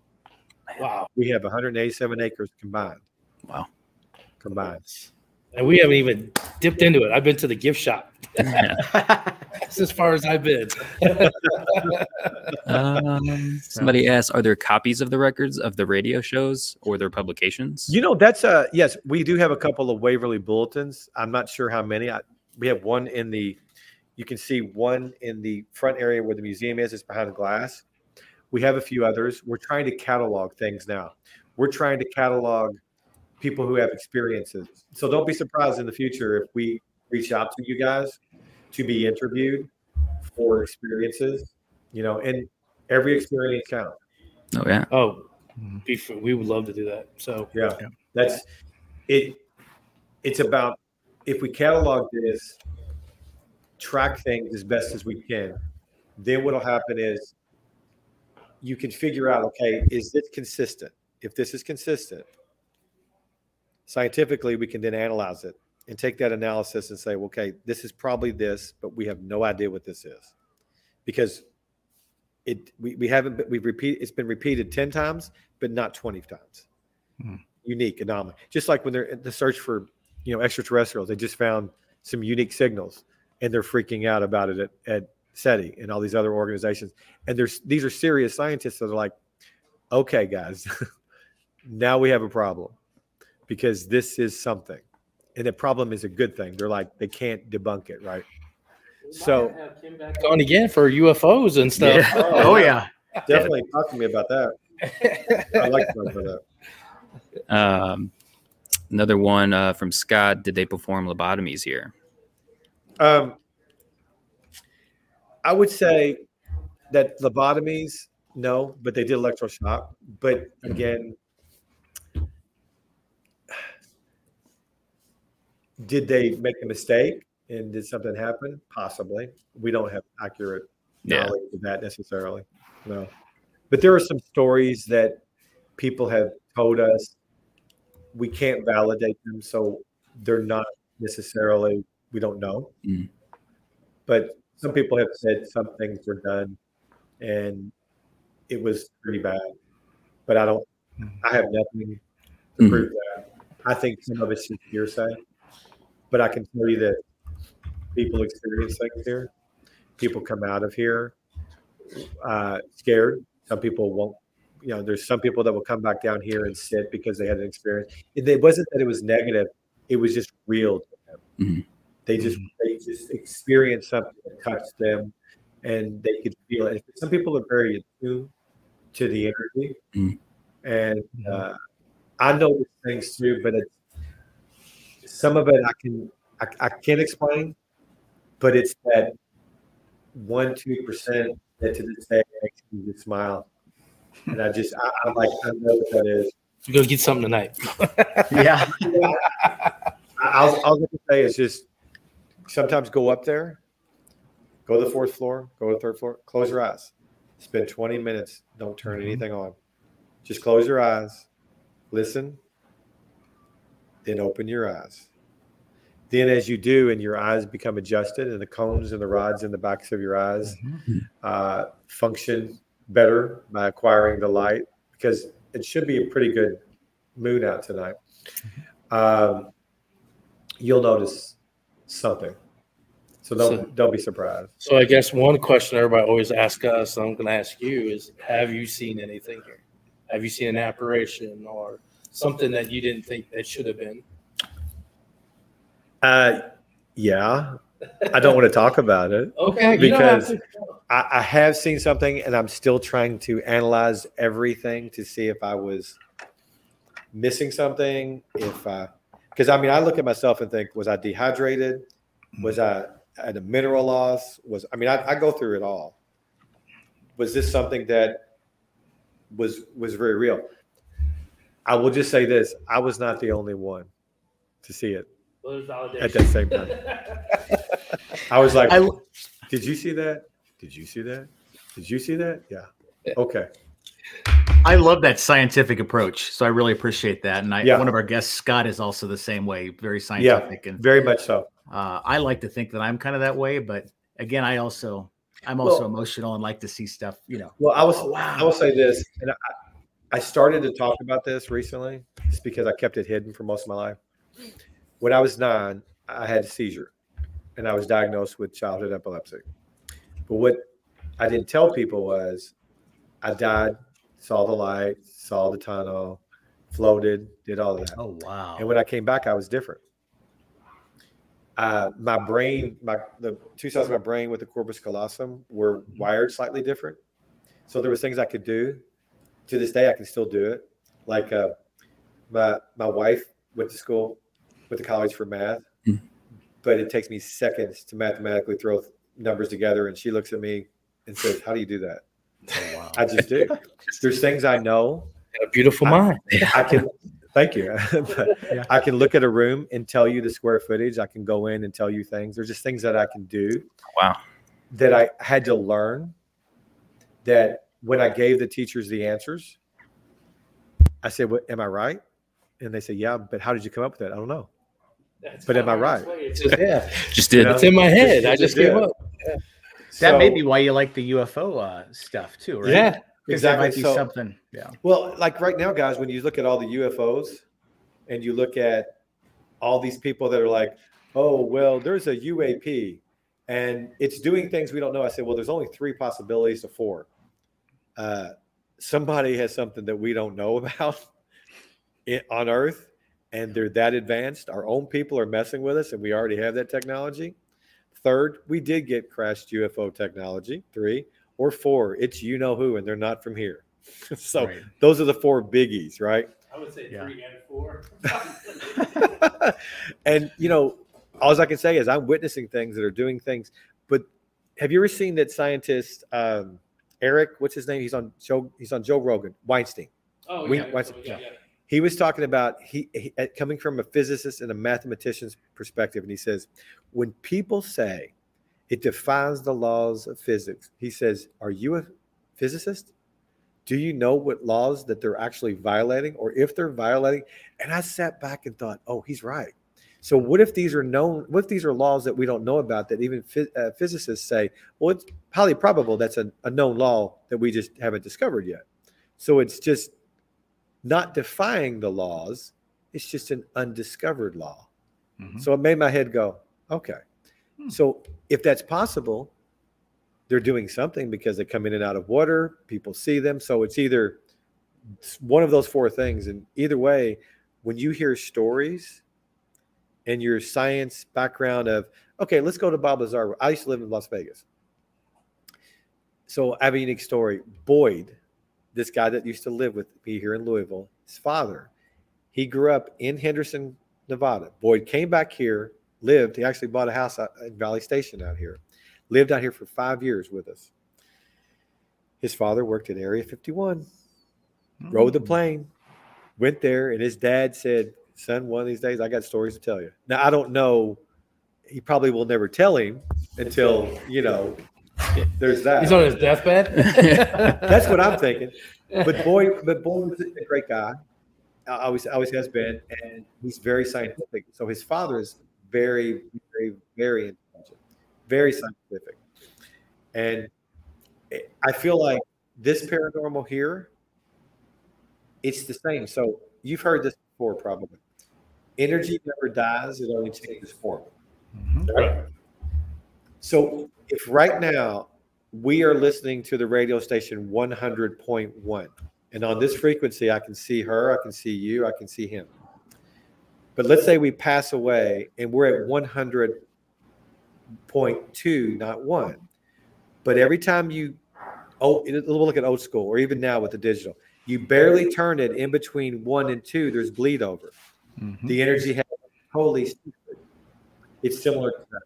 wow. We have 187 acres combined. Wow. Combined. And we haven't even dipped into it. I've been to the gift shop. That's as far as I've been. Um, somebody asked, are there copies of the records of the radio shows or their publications? You know, that's a yes, we do have a couple of Waverly bulletins. I'm not sure how many. I, we have one in the. You can see one in the front area where the museum is. It's behind glass. We have a few others. We're trying to catalog things now. We're trying to catalog people who have experiences. So don't be surprised in the future if we reach out to you guys to be interviewed for experiences. You know, and every experience counts. oh yeah. Oh, Mhm. before, we would love to do that. So Yeah, Yeah. that's it. It's about if we catalog this, track things as best as we can. Then what'll happen is you can figure out, okay, is this consistent? If this is consistent, scientifically, we can then analyze it and take that analysis and say, well, okay, this is probably this, but we have no idea what this is because it we, we haven't we've repeat it's been repeated 10 times but not 20 times hmm. unique anomaly. Just like when they're in the search for, you know, extraterrestrials, they just found some unique signals and they're freaking out about it at, at SETI and all these other organizations. And there's these are serious scientists that are like, okay, guys, now we have a problem because this is something. And the problem is a good thing. They're like, they can't debunk it, right? So on again for UFOs and stuff. Yeah. Oh yeah. definitely talk to me about that. I like to talk about that. Um, another one uh, from Scott. Did they perform lobotomies here? Um, I would say that lobotomies, no, but they did electroshock. But again, did they make a mistake and did something happen? Possibly. We don't have accurate Yeah. knowledge of that necessarily. No. But there are some stories that people have told us we can't validate them, so they're not necessarily we don't know. Mm. But some people have said some things were done and it was pretty bad. But I don't I have nothing to Mhm. prove that. I think some of it's just hearsay. But I can tell you that people experience things here. People come out of here uh, scared. Some people won't you know, there's some people that will come back down here and sit because they had an experience. It, it wasn't that it was negative; it was just real to them. Mhm. They just they just experienced something that touched them, and they could feel it. Some people are very attuned to the energy, Mhm. and uh, I know things too, but it's some of it I can I, I can't explain, but it's that one two percent that to this day makes me just smile, and I just I, I'm like I know what that is. You go get something tonight. Yeah. I, I'll, all I say is just sometimes go up there, go to the fourth floor, go to the third floor, close your eyes, spend 20 minutes, don't turn mm-hmm. anything on, just close your eyes, listen, then open your eyes. Then, as you do, and your eyes become adjusted, and the cones and the rods in the backs of your eyes uh, function better by acquiring the light, because it should be a pretty good moon out tonight. Um, you'll notice something. So don't So- don't be surprised. So I guess one question everybody always asks us, I'm going to ask you, is have you seen anything here? Have you seen an apparition or something that you didn't think that should have been? Uh, yeah, I don't want to talk about it. Okay, have Because- to. I, I have seen something, and I'm still trying to analyze everything to see if I was missing something. If I, because I mean, I look at myself and think, was I dehydrated? Was I at a mineral loss? Was I mean, I, I go through it all. Was this something that was was very real? I will just say this: I was not the only one to see it Well, at that same time. I was like, I, did you see that? Did you see that? Did you see that? Yeah. Okay. I love that scientific approach. So I really appreciate that. And I, Yeah. one of our guests, Scott, is also the same way, very scientific. And Very much so. uh, I like to think that I'm kind of that way. But again, I also, I'm also Well- emotional and like to see stuff, you know. Well, I was. Oh, wow. I will say this, and I, I started to talk about this recently, just because I kept it hidden for most of my life. When I was nine, I had a seizure, and I was diagnosed with childhood epilepsy. But what I didn't tell people was, I died, saw the light, saw the tunnel, floated, did all of that. Oh, wow. And when I came back, I was different. Uh, my brain, my the two sides of my brain with the corpus callosum were wired slightly different. So there was things I could do. To this day, I can still do it. Like uh, my my wife went to school, went to college for math, Hmm. but it takes me seconds to mathematically throw numbers together, and she looks at me and says, "How do you do that?" Oh, wow. I just do. There's things I know a beautiful I- mind. I can thank you. But Yeah. I can look at a room and tell you the square footage. I can go in and tell you things. There's just things that I can do Wow. that I had to learn that when I gave the teachers the answers, I said, What am I right? And they said, Yeah, but how did you come up with that? I don't know. But am I right? It's just, yeah, Just did. You know? it's in my head. It I just just came did. up. that may be why you like the UFO uh, stuff too, right? Yeah, Because that might be So- something. Yeah. Well, like right now, guys, when you look at all the UFOs and you look at all these people that are like, oh, well, there's a UAP and it's doing things we don't know. I said, well, there's only three possibilities to four. Uh, somebody has something that we don't know about it, on Earth and they're that advanced. Our own people are messing with us and we already have that technology. Third, we did get crashed UFO technology. Three or four, it's you know who and they're not from here. so Right. those are the four biggies, right? I would say Yeah. three and four. and you know, all I can say is I'm witnessing things that are doing things. But have you ever seen that scientists? um, Eric? What's his name? He's on Joe. He's on Joe Rogan. Weinstein. oh, We- yeah, what's- yeah, yeah. He was talking about he, he uh, coming from a physicist and a mathematician's perspective, and he says when people say it defies the laws of physics, he says, "Are you a physicist? Do you know what laws that they're actually violating, or if they're violating?" And I sat back and thought, "Oh, he's right." So what if these are known? What if these are laws that we don't know about that even phys- uh, physicists say? Well, it's highly probable that's a, a known law that we just haven't discovered yet. So it's just not defying the laws. It's just an undiscovered law. Mhm. So it made my head go, okay. Hmm. So if that's possible, they're doing something because they come in and out of water. People see them. So it's either one of those four things. And either way, when you hear stories and your science background of, okay, let's go to Bob Lazar. I used to live in Las Vegas. So I have a unique story. Boyd, this guy that used to live with me here in Louisville, his father, he grew up in Henderson, Nevada. Boyd came back here, lived. He actually bought a house out in Valley Station out here, lived out here for five years with us. His father worked at Area 51, rode the mm. plane, went there, and his dad said, Son, one of these days I got stories to tell you. Now, I don't know. He probably will never tell him until, you know, there's that. He's on his deathbed. That's what I'm thinking. But boy, but Boyd was a great guy. Always, always has been, and he's very scientific. So his father is very, very, very intelligent, very scientific, and I feel like this paranormal here, it's the same. So you've heard this before, probably. Energy never dies; it only changes form. Mm-hmm. Right? So if right now we are listening to the radio station 100.1, and on this frequency, I can see her, I can see you, I can see him. But let's say we pass away and we're at 100.2, not one. But every time you, oh, it- we'll look at old school, or even now with the digital, you barely turn it in between one and two, there's bleed over. Mhm. The energy has totally shifted. It's similar to that.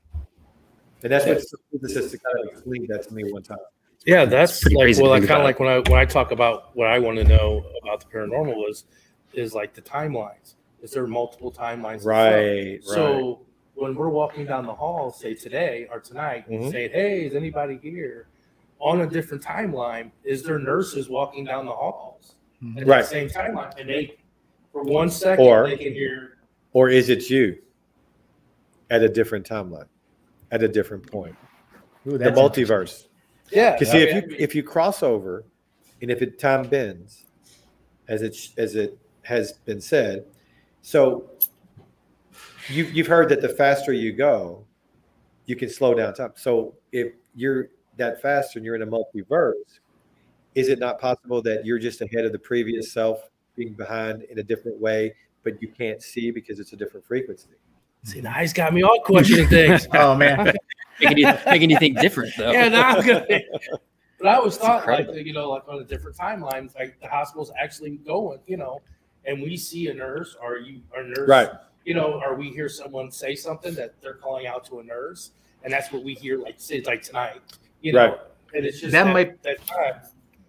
And that's what physicists kind of explained that to me one time. Yeah, that's pretty like crazy well, I kind of like when I when I talk about what I want to know about the paranormal is is like the timelines. Is there multiple timelines? Right, right. So when we're walking down the hall, say today or tonight, Mhm. saying, "Hey, is anybody here?" On a different timeline, is there nurses walking down the halls at Right. the same timeline, and they for one second Or- they can hear. Or is it you at a different timeline, at a different point? Ooh, The that's multiverse. Yeah, Because see, if you if you cross over, and if it time bends, as it sh- as it has been said, so you you've heard that the faster you go, you can slow down time. So if you're that fast and you're in a multiverse, is it not possible that you're just ahead of the previous self, being behind in a different way, but you can't see because it's a different frequency? see, now he's got me all questioning things. Oh man, making you making you think different though. yeah, now I'm gonna. But I always It's thought like you know, like on a different timeline, like the hospital's actually going, you know, and we see a nurse, Are you a nurse, Right. You know, or we hear someone say something that they're calling out to a nurse, and that's what we hear, like say like tonight, you know, Right. and it's just That that, might- that time.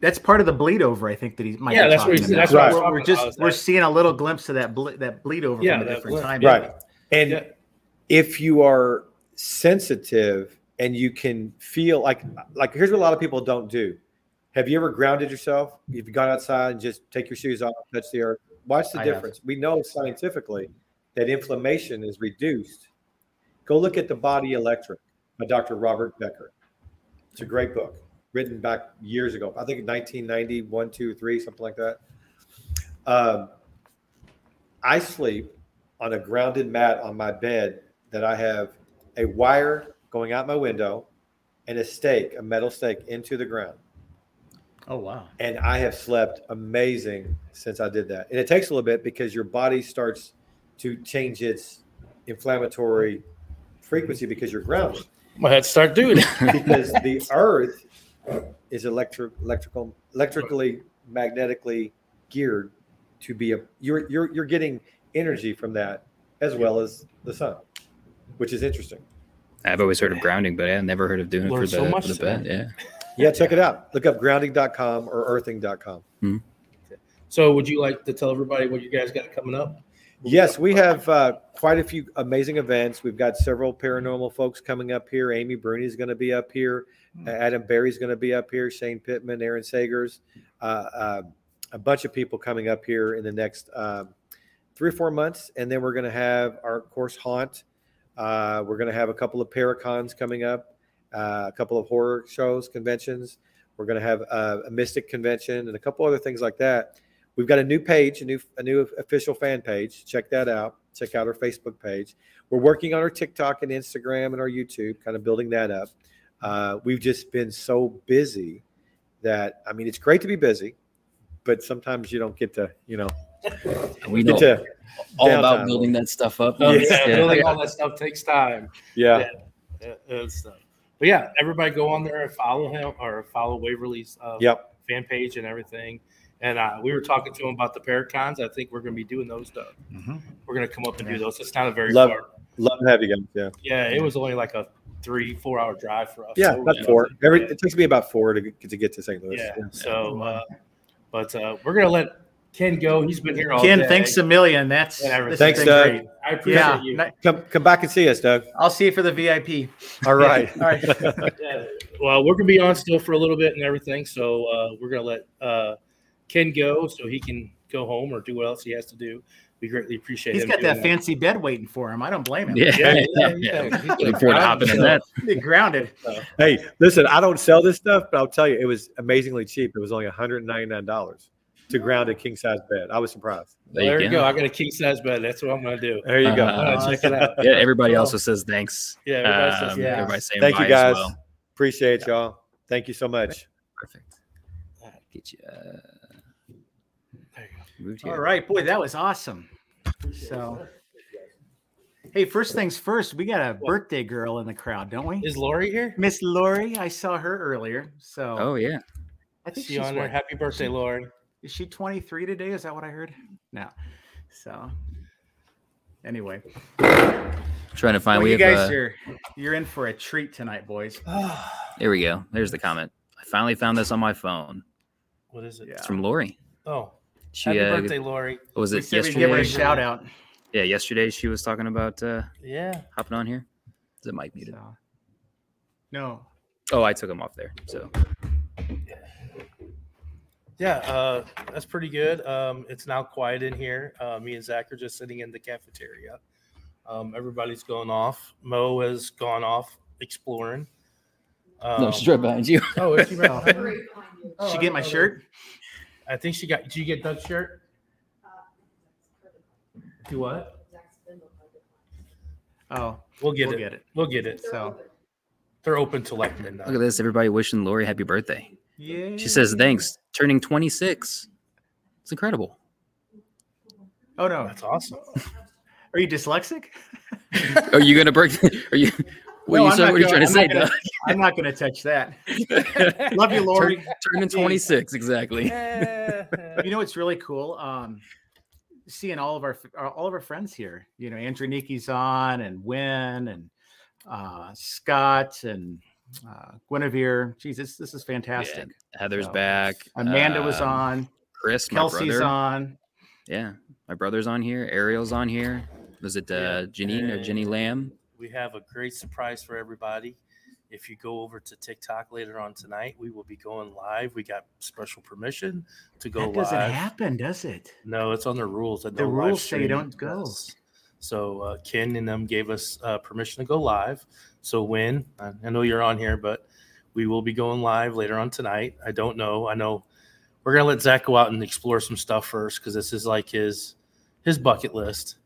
That's part of the bleed over. I think that he might. Yeah, be that's what talking he's- about. that's what We're- We're just we're seeing a little glimpse of that ble- that bleed over Yeah, from a different glimpse. time. Right. And Yeah. if you are sensitive and you can feel like like here's what a lot of people don't do. Have you ever grounded yourself? You've gone outside and just take your shoes off, touch the earth. Watch the I have. difference. We know scientifically that inflammation is reduced. Go look at the body electric by Dr. Robert Becker. It's a great book written back years ago. I think 1990, one, two, three, something like that. Um, I sleep on a grounded mat on my bed that I have a wire going out my window and a stake, a metal stake into the ground. Oh wow. And I have slept amazing since I did that. And it takes a little bit because your body starts to change its inflammatory frequency because you're grounded. Well, My head start doing it. Because the earth is electric, electrical, electrically, magnetically geared to be a. You're you're you're getting energy from that as well as the sun, which is interesting. I've always heard of grounding, but I've never heard of doing it for Learned the, so much for the bed. Yeah. Yeah, check it out. Look up grounding.com or earthing.com. Hmm. So, would you like to tell everybody what you guys got coming up? Yes, we have uh, quite a few amazing events. We've got several paranormal folks coming up here. Amy Bruni is going to be up here. Uh, Adam Berry's going to be up here. Shane Pittman, Aaron Sagers, uh, uh, a bunch of people coming up here in the next um, three or four months. And then we're going to have our course haunt. Uh, we're going to have a couple of paracons coming up, uh, a couple of horror shows, conventions. We're going to have uh, a mystic convention and a couple other things like that. We've got a new page, a new a new official fan page. Check that out. Check out our Facebook page. We're working on our TikTok and Instagram and our YouTube, kind of building that up. Uh, we've just been so busy that I mean, it's great to be busy, but sometimes you don't get to, you know, We know get to all downtime. about building that stuff up. Oh, Yeah. yeah, Yeah. building all that stuff takes time. Yeah. Yeah, and stuff. But yeah, everybody go on there and follow him or follow Waverly's uh, Yep. fan page and everything. And uh, we were talking to him about the Paracons. I think we're going to be doing those. Though. Mhm. We're going to come up and do those. It's not a very Love- far. Love to have you guys. Yeah. Yeah, it was only like a three, four hour drive for us. Yeah. So, About four. Every, yeah. it takes me about four to get, to get to St. Louis. Yeah. So, uh, but uh, we're gonna let Ken go. He's been here all Ken, day. thanks a million. That's And everything. this has Thanks, been Doug. great. I appreciate Yeah, you. Come come back and see us, Doug. I'll see you for the VIP. All right. All right. Yeah. Well, we're gonna be on still for a little bit and everything, so uh, we're gonna let Ken go so he can go home or do what else he has to do. We greatly appreciate. He's him got doing that fancy bed waiting for him. I don't blame him. Yeah, Yeah, yeah, yeah, yeah. yeah. He's Looking forward to hopping in that. Grounded. hey, listen, I don't sell this stuff, but I'll tell you, it was amazingly cheap. It was only $199 to ground a king size bed. I was surprised. Well, there you go. I got a king size bed. That's what I'm gonna do. There you go. Uh, I'm gonna check it out. Yeah, everybody Well, also says thanks. Yeah, everybody says Um, yeah. Everybody's saying Thank you guys. as well. Appreciate y'all. Thank you so much. Perfect. Get you. Uh, you moved here. All right, boy, that was awesome. So, hey, first things first, we got a birthday girl in the crowd, don't we? Is Lori here? Miss Lori, I saw her earlier. So, Oh yeah. I think Is she's on there? Happy birthday, Lori. is she 23 today? Is that what I heard? No. So, anyway, Trying to find. well, we you have. guys uh, are you're in for a treat tonight, boys. There we go. There's the comment. I finally found this on my phone. What is it? Yeah. It's from Lori. Oh, She happy uh, birthday, Lori. what was We it said we'd give her a shout out. Yeah, yesterday she was talking about uh, Yeah. hopping on here. Is it mic muted? So. No, Oh, I took him off there. So Yeah, uh, that's pretty good. Um, it's now quiet in here. Uh, me and Zach are just sitting in the cafeteria. Um, everybody's going off. Mo has gone off exploring. Um, no, she's right behind you. Oh, is she right Oh. behind me? Did Oh, she get my shirt? I think she got. Did you get Doug's shirt? Do what? Oh, We'll get we'll it. get it. We'll get it. So, They're open to like midnight. Look at this. Everybody wishing Lori happy birthday. yeah. She says thanks. Turning 26. It's incredible. "Oh no, That's awesome. are you dyslexic?" Are you gonna break? Are you? What, No, are, you, I'm so- what are you gonna- trying to say, I'm not Doug? I'm not going to touch that. Love you, Lori. Turn, turning 26, exactly. you know what's really cool? Um, seeing all of our all of our friends here. You know, Andrew Niki's on, and Win, and uh, Scott, and uh, Guinevere. Jeez, this this is fantastic. Heather's So, back. Amanda was Um, on. Chris, my Kelsey's brother. on. Yeah, my brother's on here. Ariel's on here. Was it uh, Yeah. Janine or Jenny Lamb? We have a great surprise for everybody. If you go over to TikTok later on tonight, we will be going live. We got special permission to go live. That doesn't live. happen, does it? No, it's on the rules. The no rules say you don't go. So uh, Ken and them gave us uh, permission to go live. So when I, I know you're on here, but we will be going live later on tonight. I don't know. I know we're gonna let Zach go out and explore some stuff first because this is like his his bucket list.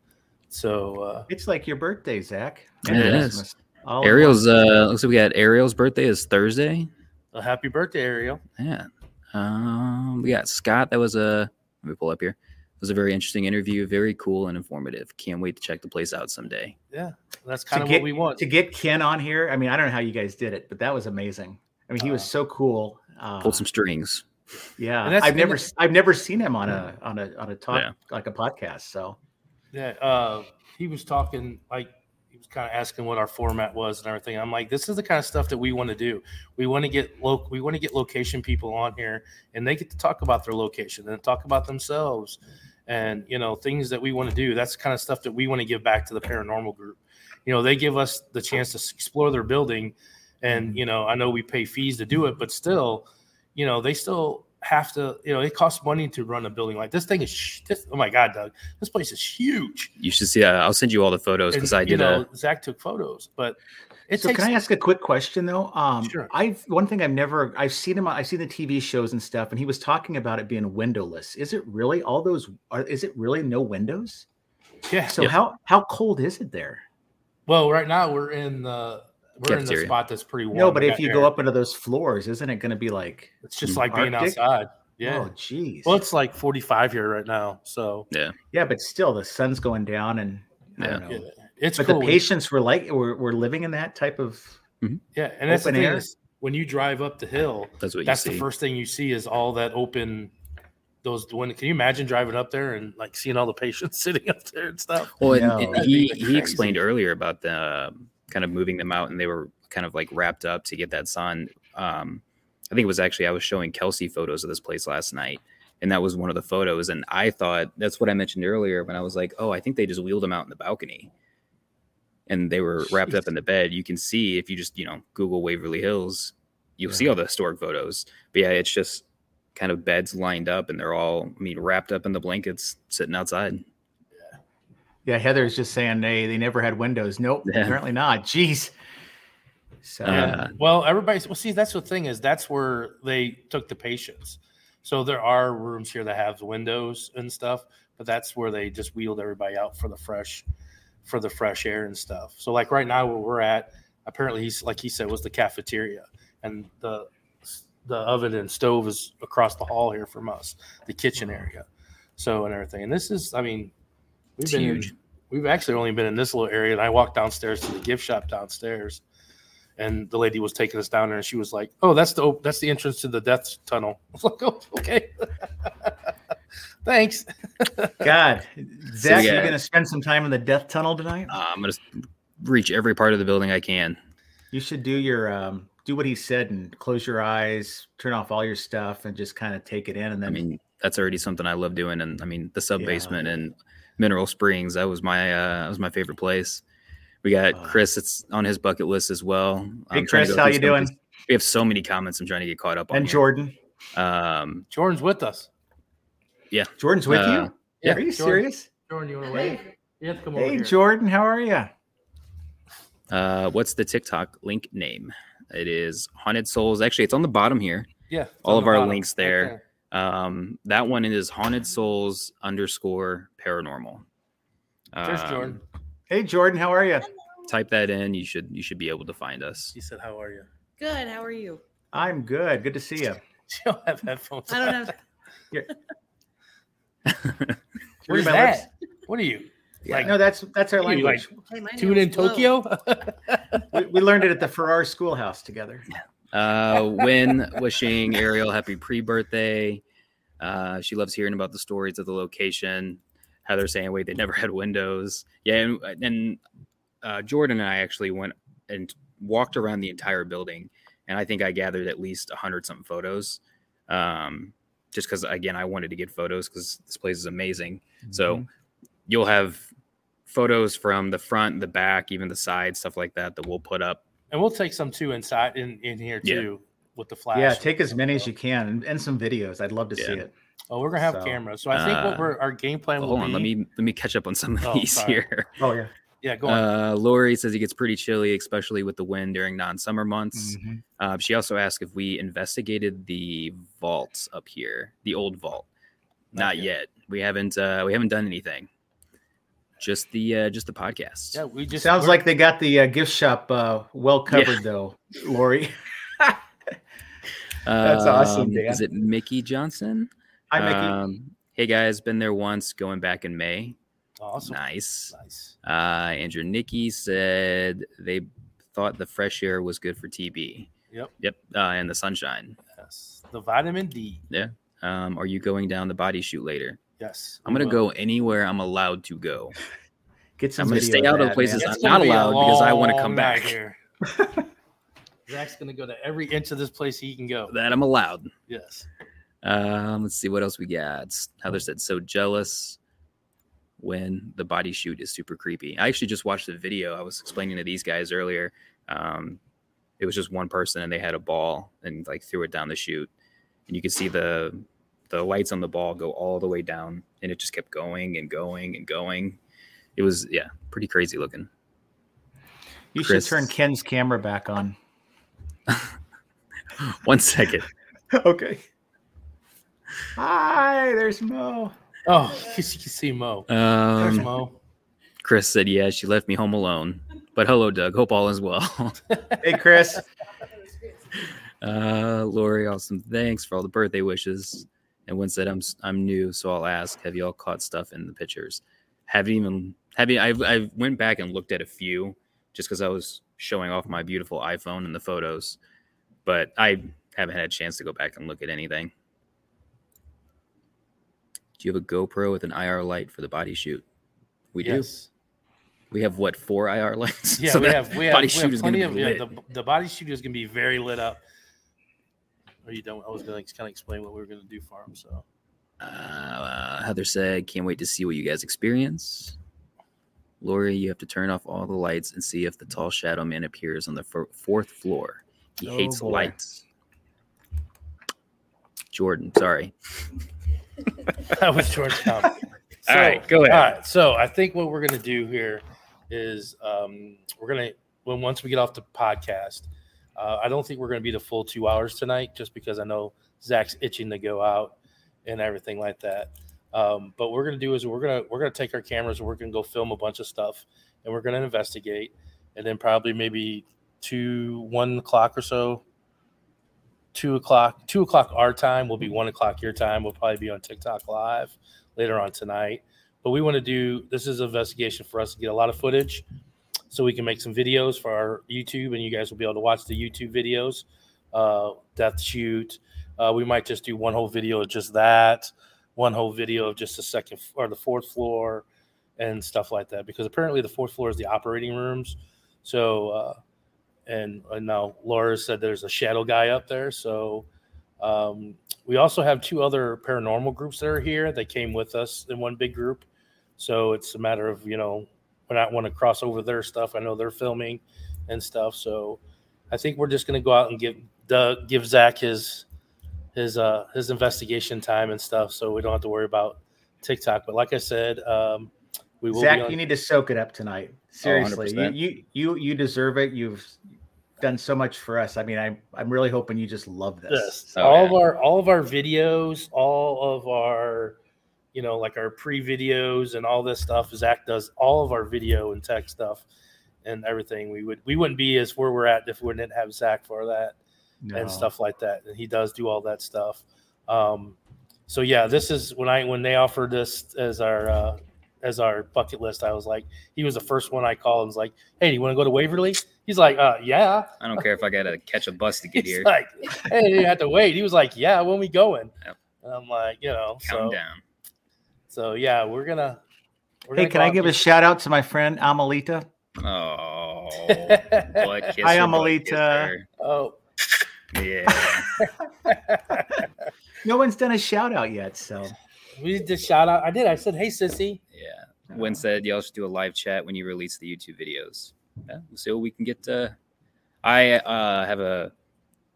So uh, It's like your birthday, Zach. It is. All Ariel's. Uh, looks like we got Ariel's birthday is Thursday. a happy birthday, Ariel. Yeah. Um, we got Scott. That was a. Let me pull up here. It was a very interesting interview. Very cool and informative. Can't wait to check the place out someday. Yeah, that's kind of get- what we want. to get Ken on here. I mean, I don't know how you guys did it, but that was amazing. I mean, he was Uh, so cool. Uh, Pulled some strings. yeah, I've never, I've never seen him on a, on a, on a talk Yeah. like a podcast. So Yeah, uh, he was talking like he was kind of asking what our format was and everything. I'm like, this is the kind of stuff that we want to do. We want to get lo- we want to get location people on here, and they get to talk about their location and talk about themselves, and you know things that we want to do. That's the kind of stuff that we want to give back to the paranormal group. You know, they give us the chance to explore their building, and you know, I know we pay fees to do it, but still, you know, they still have to. You know, it costs money to run a building like this. Thing is, sh- this, oh my god, Doug, this place is huge. You should see. Uh, I'll send you all the photos because I you did know, a. Zach took photos, but it so takes. can I ask a quick question though? Um, Sure. I've one thing I've never I've seen him. I've seen the TV shows and stuff, and he was talking about it being windowless. Is it really all those? Are, is it really no windows? yeah. So Yep. how how cold is it there? Well, right now we're in the we're in the spot that's pretty warm. No, but if you air. go up into those floors, isn't it going to be like? it's just like being outside. Yeah. Oh, geez. Well, it's like 45 here right now, so yeah, yeah, but still, the sun's going down, and I don't know. yeah, it's But cool. the patients were like, were, were living in that type of. yeah, and that's the open thing is when you drive up the hill, That's what you that's the see. first thing you see is all that open. Those when can you imagine driving up there and like seeing all the patients sitting up there and stuff? Well, No, and that'd he he explained earlier about the um, kind of moving them out, and they were kind of like wrapped up to get that sun. Um, I think it was actually I was showing Kelsey photos of this place last night, and that was one of the photos. And I thought that's what I mentioned earlier when I was like, oh, I think they just wheeled them out in the balcony, and they were wrapped up in the bed. You can see if you just you know Google Waverly Hills, you'll Yeah. see all the historic photos. But yeah, it's just kind of beds lined up, and they're all I mean wrapped up in the blankets, sitting outside. Yeah, Heather's just saying they they never had windows. Nope, Yeah. apparently not. Jeez. So Uh, Well, everybody's well. See, that's the thing is that's where they took the patients. So there are rooms here that have windows and stuff, but that's where they just wheeled everybody out for the fresh, for the fresh air and stuff. So like right now where we're at, apparently he's like he said was the cafeteria, and the the oven and stove is across the hall here from us, the kitchen area. So and everything, and this is, I mean, we've It's been in- huge. We've actually only been in this little area, and I walked downstairs to the gift shop downstairs and the lady was taking us down there and she was like oh that's the that's the entrance to the death tunnel i was like oh okay thanks God, Zach, yeah. you gonna spend some time in the death tunnel tonight? Uh, I'm gonna reach every part of the building I can. You should do your um, do what he said and close your eyes, turn off all your stuff, and just kind of take it in. And I mean, that's already something I love doing. And I mean, the sub Yeah. basement and Mineral Springs, that was my uh, that was my favorite place. We got Uh, Chris; it's on his bucket list as well. hey I'm trying to Chris, how you doing? these- We have so many comments. I'm trying to get caught up on. And here. Jordan, Um, jordan's with us Yeah, Jordan's with Uh, you. yeah, Are you Jordan. serious? jordan you want to wait you have to come over Hey, Jordan, how are you? uh, what's the TikTok link name? It is Haunted Souls. Actually, it's on the bottom here. yeah all of our bottom, links right there. Um, that one is Haunted Souls underscore paranormal. there's Um, jordan Hey, Jordan, how are you? type that in you should you should be able to find us he said how are you Good. How are you? I'm good. Good to see you. you don't have headphones I don't have. what is my that what are you like No, that's that's our What are you, language. Hey, my tune in Flo. tokyo we, we learned it at the Farrar Schoolhouse together. Uh Win wishing ariel happy pre-birthday uh she loves hearing about the stories of the location heather saying wait they never had windows yeah and, and uh jordan and i actually went and walked around the entire building and i think i gathered at least a hundred something photos um just because again i wanted to get photos because this place is amazing So Mm-hmm. you'll have photos from the front, the back, even the side, stuff like that that we'll put up. And we'll take some too inside in in here Yeah. too with the flash yeah, take as many as you can and, and some videos. I'd love to see it. oh we're gonna have So, cameras so i think what uh, we're our game plan Well, will hold on, be let me let me catch up on some of Oh, these sorry. here. Oh yeah. yeah go on Uh, Lori says it gets pretty chilly, especially with the wind during non-summer months. Mhm. Uh, she also asked if we investigated the vaults up here, the old vault. Not, Not yet. We haven't. Uh, we haven't done anything. Just the uh, just the podcast. yeah we just Sounds we're- like they got the uh, gift shop uh, well covered though, Lori. That's awesome, Um, Dan. Is it Mickey Johnson? Hi, Mickey. Um, hey guys, been there once, going back in May. awesome Nice. nice Uh, Andrew Nicky said they thought the fresh air was good for TB. Yep. Yep. Uh, and the sunshine. Yes. The vitamin D. Yeah. Um, are you going down the body chute later? Yes. I'm gonna will. go anywhere I'm allowed to go. Get some I'm gonna video stay out of that, places man. I'm It's not be allowed because I want to come back. here. Zach's gonna go to every inch of this place he can go. That I'm allowed. Yes. Um, let's see what else we got. Heather said so jealous when the body chute is super creepy. I actually just watched the video. I was explaining to these guys earlier. Um, it was just one person and they had a ball and like threw it down the chute, and you could see the the lights on the ball go all the way down, and it just kept going and going and going. It was yeah, pretty crazy looking. You Chris. should turn Ken's camera back on. One second. okay. Hi, there's Mo. Oh, you can see Mo. There's Um, Mo. Chris said, "Yeah, she left me home alone." But hello, Doug. Hope all is well. Hey, Chris. Uh, Lori, awesome. Thanks for all the birthday wishes. And one said, "I'm I'm new, so I'll ask. Have y'all caught stuff in the pictures? Haven't even have you? I've I went back and looked at a few just because I was showing off my beautiful iPhone and the photos, but I haven't had a chance to go back and look at anything. Do you have a GoPro with an IR light for the body chute? We do. Yes. We have what four IR lights? Yeah, So we have we have, body we shoot have plenty be of yeah, the, the body chute is gonna be very lit up. Or you don't I was gonna kind of explain what we were gonna do for him. So Uh, Heather said, "Can't wait to see what you guys experience." Lori, you have to turn off all the lights and see if the tall shadow man appears on the fir- fourth floor. He Oh, hates boy. lights. Jordan, sorry. that was Georgetown. So, right, go ahead. All right, so I think what we're gonna do here is um, we're gonna when once we get off the podcast, uh, I don't think we're gonna be the full two hours tonight, just because I know Zach's itching to go out and everything like that. Um, but what we're gonna do is we're gonna we're gonna take our cameras and we're gonna go film a bunch of stuff and we're gonna investigate, and then probably maybe two one o'clock or so. Two o'clock, two o'clock our time will be one o'clock your time. We'll probably be on TikTok live later on tonight. But we want to do this is an investigation for us to get a lot of footage so we can make some videos for our YouTube and you guys will be able to watch the YouTube videos. Uh, death chute. Uh, we might just do one whole video of just that, one whole video of just the second or the fourth floor and stuff like that. Because apparently the fourth floor is the operating rooms. So, uh, and, and now Laura said there's a shadow guy up there. So, um, we also have two other paranormal groups that are here that came with us in one big group. So it's a matter of, you know, when I want to cross over their stuff, I know they're filming and stuff. So I think we're just going to go out and give Doug, give Zach his, his, uh, his investigation time and stuff. So we don't have to worry about TikTok. But like I said, um, we will Zach, on- you need to soak it up tonight. Seriously, you, you you you deserve it. You've done so much for us. I mean, I I'm really hoping you just love this. Yes. Oh, all yeah. of our all of our videos, all of our, you know, like our pre videos and all this stuff. Zach does all of our video and tech stuff and everything. We would we wouldn't be as where we're at if we didn't have Zach for that No. and stuff like that. And he does do all that stuff. Um, so yeah, this is when I when they offered this as our uh, as our bucket list. I was like, he was the first one I called and was like, "Hey, do you want to go to Waverly?" He's like, uh, "Yeah." I don't care if I got to catch a bus to get He's here. like, "Hey, you have to wait." He was like, "Yeah, when we going?" Yep. And I'm like, you know, Count so down. So yeah, we're gonna. We're Hey, gonna can I out give a shout out to my friend Amelita? Oh, butt kisser, Hi, butt Amelita. kisser. oh, Yeah. No one's done a shout out yet, so we did the shout out. I did. I said, "Hey, sissy." Yeah. Wynn said y'all should do a live chat when you release the YouTube videos. Yeah, we'll see what we can get. Uh, I uh, have a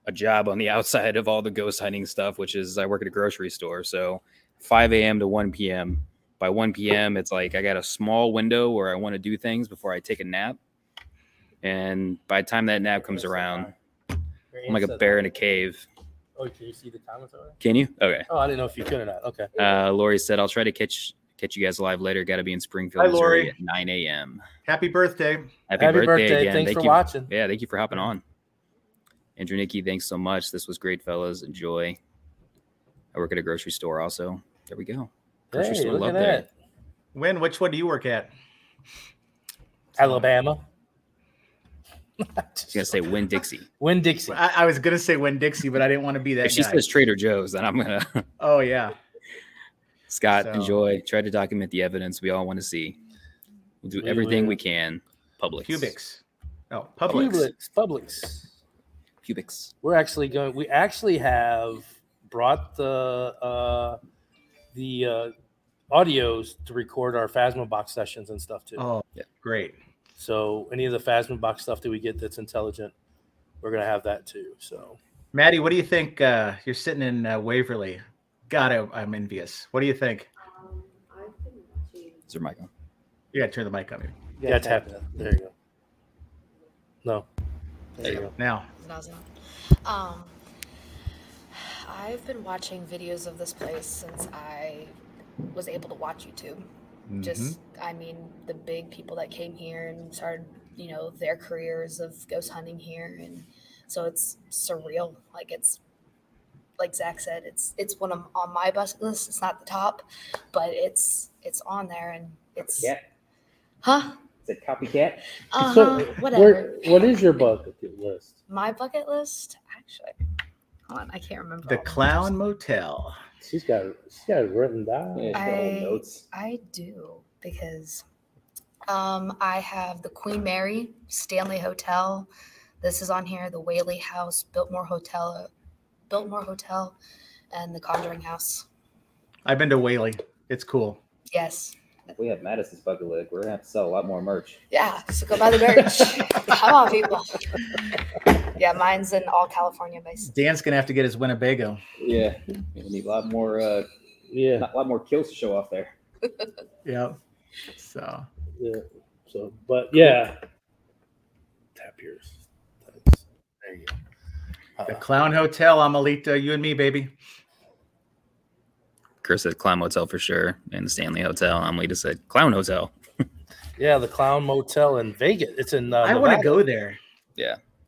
a job on the outside of all the ghost hunting stuff, which is I work at a grocery store. So 5 a.m. to 1 p.m. By 1 p.m., it's like I got a small window where I want to do things before I take a nap. And by the time that nap comes around, I'm like a bear in a cave. Oh, can you see the comments over there? Can you? Okay. Oh, I didn't know if you could or not. Okay. Uh, Lori said I'll try to catch catch you guys live later. Got to be in Springfield, Hi, Lori. at 9 a.m. happy birthday. Happy, Happy birthday, birthday. again. Thanks Thank for you. watching. Yeah, thank you for hopping on. Andrew Nikki, thanks so much. This was great, fellas. Enjoy. I work at a grocery store also. There we go. Grocery Hey, store look love at there. that. When? Which one do you work at? Alabama. I was gonna say Winn-Dixie. Winn-Dixie. I, I was gonna say Winn-Dixie, but I didn't want to be that If she guy. says Trader Joe's, then I'm gonna oh yeah. Scott, So- enjoy. Try to document the evidence we all want to see. We'll do We everything will. we can. Publix. Cubics. Oh, Publix. Publix. Publix. Cubics. We're actually going. We actually have brought the uh, the uh, audios to record our Phasma box sessions and stuff too. Oh, Yeah. great. So any of the Phasma box stuff that we get that's intelligent, we're gonna have that too. So Maddie, what do you think? Uh, you're sitting in uh, Waverly. God, I, I'm envious. What do you think? Is there mic on? You got to turn the mic on. here. yeah, tap it. There you go. No. There you go. Now, Um, I've been watching videos of this place since I was able to watch YouTube. mhm. Just, I mean, the big people that came here and started, you know, their careers of ghost hunting here, and so it's surreal. Like it's like Zach said, it's it's one of on my bucket list. It's not the top, but it's it's on there and it's Yeah. huh? Is it copycat? Uh So. Whatever. Where, what is your bucket list? my bucket list actually. Hold on, I can't remember. The all my Clown Motel. She's got she's got it written down. Yeah, she's got little I- notes. I do because um, I have the Queen Mary Stanley Hotel. This is on here. The Whaley House, Biltmore Hotel, Biltmore Hotel, and the Conjuring House. I've been to Whaley. It's cool. Yes. If we have Madison's bucket list, we're gonna have to sell a lot more merch. Yeah. So go buy the merch. Come on, people. Yeah, mine's in all California based. Dan's gonna have to get his Winnebago. Yeah, we need a lot more, uh, Yeah, a lot more kills to show off there. Yep. So yeah. So, but yeah, tap yours. That's, there you go. the Uh, Clown Hotel, Amelita, you and me, baby. Chris said Clown Motel for sure, and the Stanley Hotel. Amelita said Clown Hotel. yeah, the Clown Motel in Vegas. It's in. Uh, I want to go there.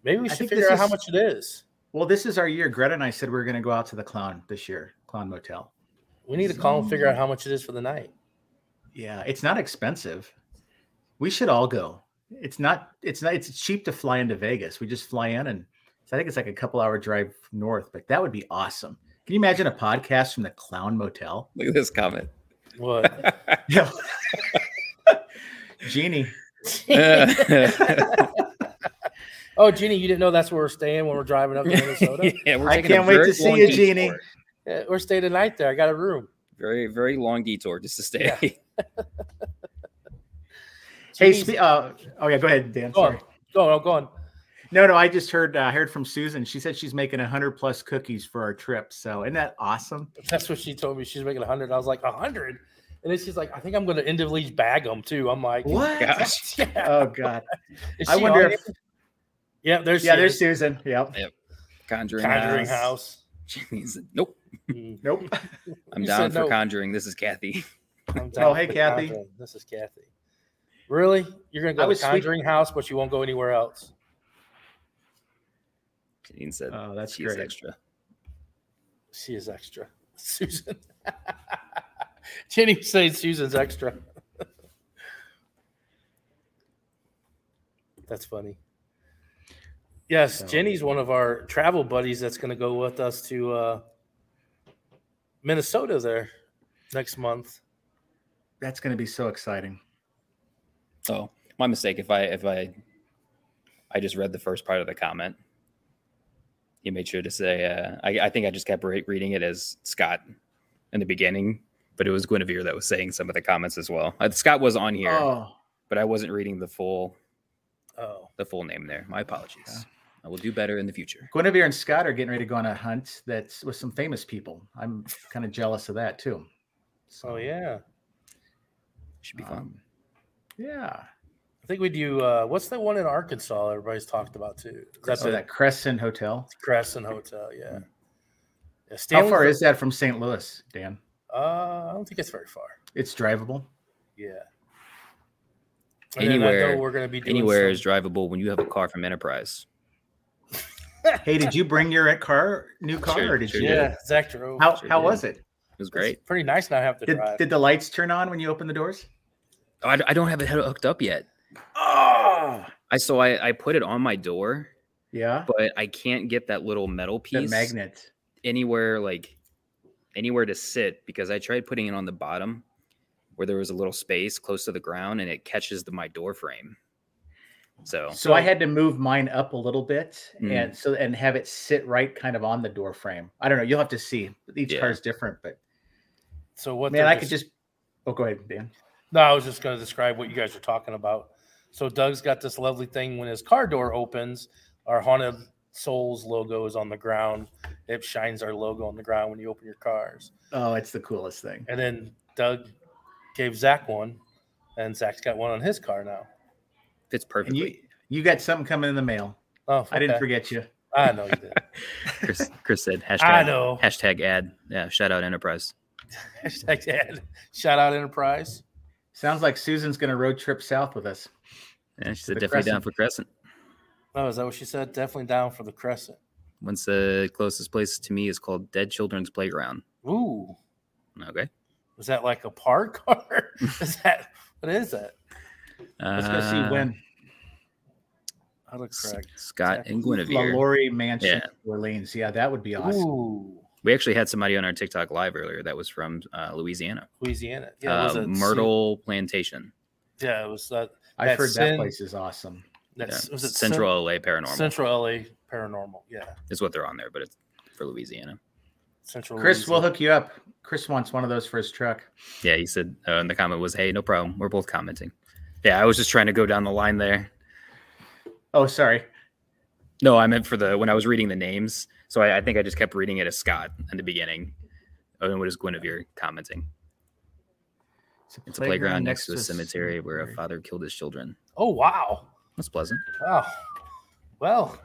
Maybe we should figure this out how much it is. Well, this is our year. Greta and I said we are going to go out to the Clown this year, Clown Motel. We need to call and figure out how much it is for the night. Yeah, it's not expensive. We should all go. It's not. It's not. It's cheap to fly into Vegas. We just fly in, and I think it's like a couple hour drive north. But that would be awesome. Can you imagine a podcast from the Clown Motel? Look at this comment. What? Yeah. Jeannie. oh, Jeannie, you didn't know that's where we're staying when we're driving up to Minnesota? yeah, we're I taking can't wait to see you. Jeannie. Yeah, we're staying tonight there. I got a room. Very, very long detour just to stay. Hey, spe- uh, oh yeah, go ahead, Dan. go on, Sorry. go on, go on. No, no, I just heard uh, heard from Susan. She said she's making hundred plus cookies for our trip. So isn't that awesome? That's what she told me. She's making a hundred. I was like a hundred, and then she's like, I think I'm going to individually bag them too. I'm like, What? Gosh. yeah. Oh God. Is I wonder on if. Here? Yeah, there's Yeah, she there's. Susan. Yep. Conjuring, Conjuring House. House. Nope. Mm, Nope. I'm You down for no. Conjuring. This is Kathy. I'm Oh, hey, Kathy. Conjuring. This is Kathy. Really? You're going to I go to was sweet- Conjuring House, but you won't go anywhere else? Jeanine said, Oh, that's she is great. extra. She is extra. Susan. Jenny saying Susan's extra. That's funny. Yes, So- Jenny's one of our travel buddies that's going to go with us to uh, Minnesota there next month. That's going to be so exciting. Oh, my mistake. If I if I I just read the first part of the comment. You made sure to say. Uh, I, I think I just kept re- reading it as Scott in the beginning, but it was Guinevere that was saying some of the comments as well. Uh, Scott was on here, Oh, but I wasn't reading the full Oh, the full name there. My apologies. I will do better in the future. Guinevere and Scott are getting ready to go on a hunt that's with some famous people. I'm kind of jealous of that too. So, oh yeah. Should be fun. um, yeah. I think we do. Uh, what's the one in Arkansas? Everybody's talked about too. That's So a that Crescent Hotel. Crescent Hotel. Yeah. yeah How far is that from St. Louis, Dan? Uh, I don't think it's very far. It's drivable. Yeah. And Anywhere- we're going to be doing Anywhere is drivable when you have a car from Enterprise. Hey, did you bring your car, new car, Sure, or did sure you? did. Yeah, Zach drove. How Sure how did. was it? It was It's great. pretty nice not have to Did, drive. did the lights turn on when you opened the doors? Oh, I, I don't have it hooked up yet. Oh, I so I, I put it on my door, yeah. but I can't get that little metal The piece magnet. anywhere like anywhere to sit because I tried putting it on the bottom where there was a little space close to the ground and it catches the my door frame. So So I had to move mine up a little bit Mhm. and so and have it sit right kind of on the door frame. I don't know. You'll have to see. Each Yeah. car is different, but so what? man, they're I could just. Oh, go ahead, Dan. No, I was just going to describe what you guys are talking about. So Doug's got this lovely thing when his car door opens, our haunted souls logo is on the ground. It shines our logo on the ground when you open your cars. Oh, it's the coolest thing. And then Doug gave Zach one, and Zach's got one on his car now. Fits And perfectly. you you got something coming in the mail. Oh, I didn't okay. forget you. I know you did. Chris, Chris said hashtag I know. hashtag ad. Yeah, shout out Enterprise. Hashtag ad. Shout out Enterprise. Sounds like Susan's going to road trip south with us. Yeah, she said The definitely down for Crescent. Oh, is that what she said? Definitely down for the Crescent. When's the closest place to me is called Dead Children's Playground. Ooh, Okay. is that like a park or is that what is that? Let's go see Uh, when That looks S- correct. Scott and La Guinevere. Laurie Mansion, Yeah. Orleans. Yeah, that would be awesome. Ooh, We actually had somebody on our TikTok live earlier that was from uh, Louisiana. Louisiana. Yeah, was uh, it Myrtle Plantation. Yeah, it was that. I've That heard Sin- that place is awesome. That's Yeah. was it Central LA Paranormal Central LA Paranormal. Yeah, is what they're on there, but it's for Louisiana. Central. Chris, we'll hook you up. Chris wants one of those for his truck. Yeah, he said uh, in the comment was, "Hey, no problem. We're both commenting." Yeah, I was just trying to go down the line there. Oh, sorry. No, I meant for the when I was reading the names. So I, I think I just kept reading it as Scott in the beginning. Oh, and what is Guinevere commenting? It's a playground next to a cemetery where a father killed his children. Oh wow! That's pleasant. Wow. Well,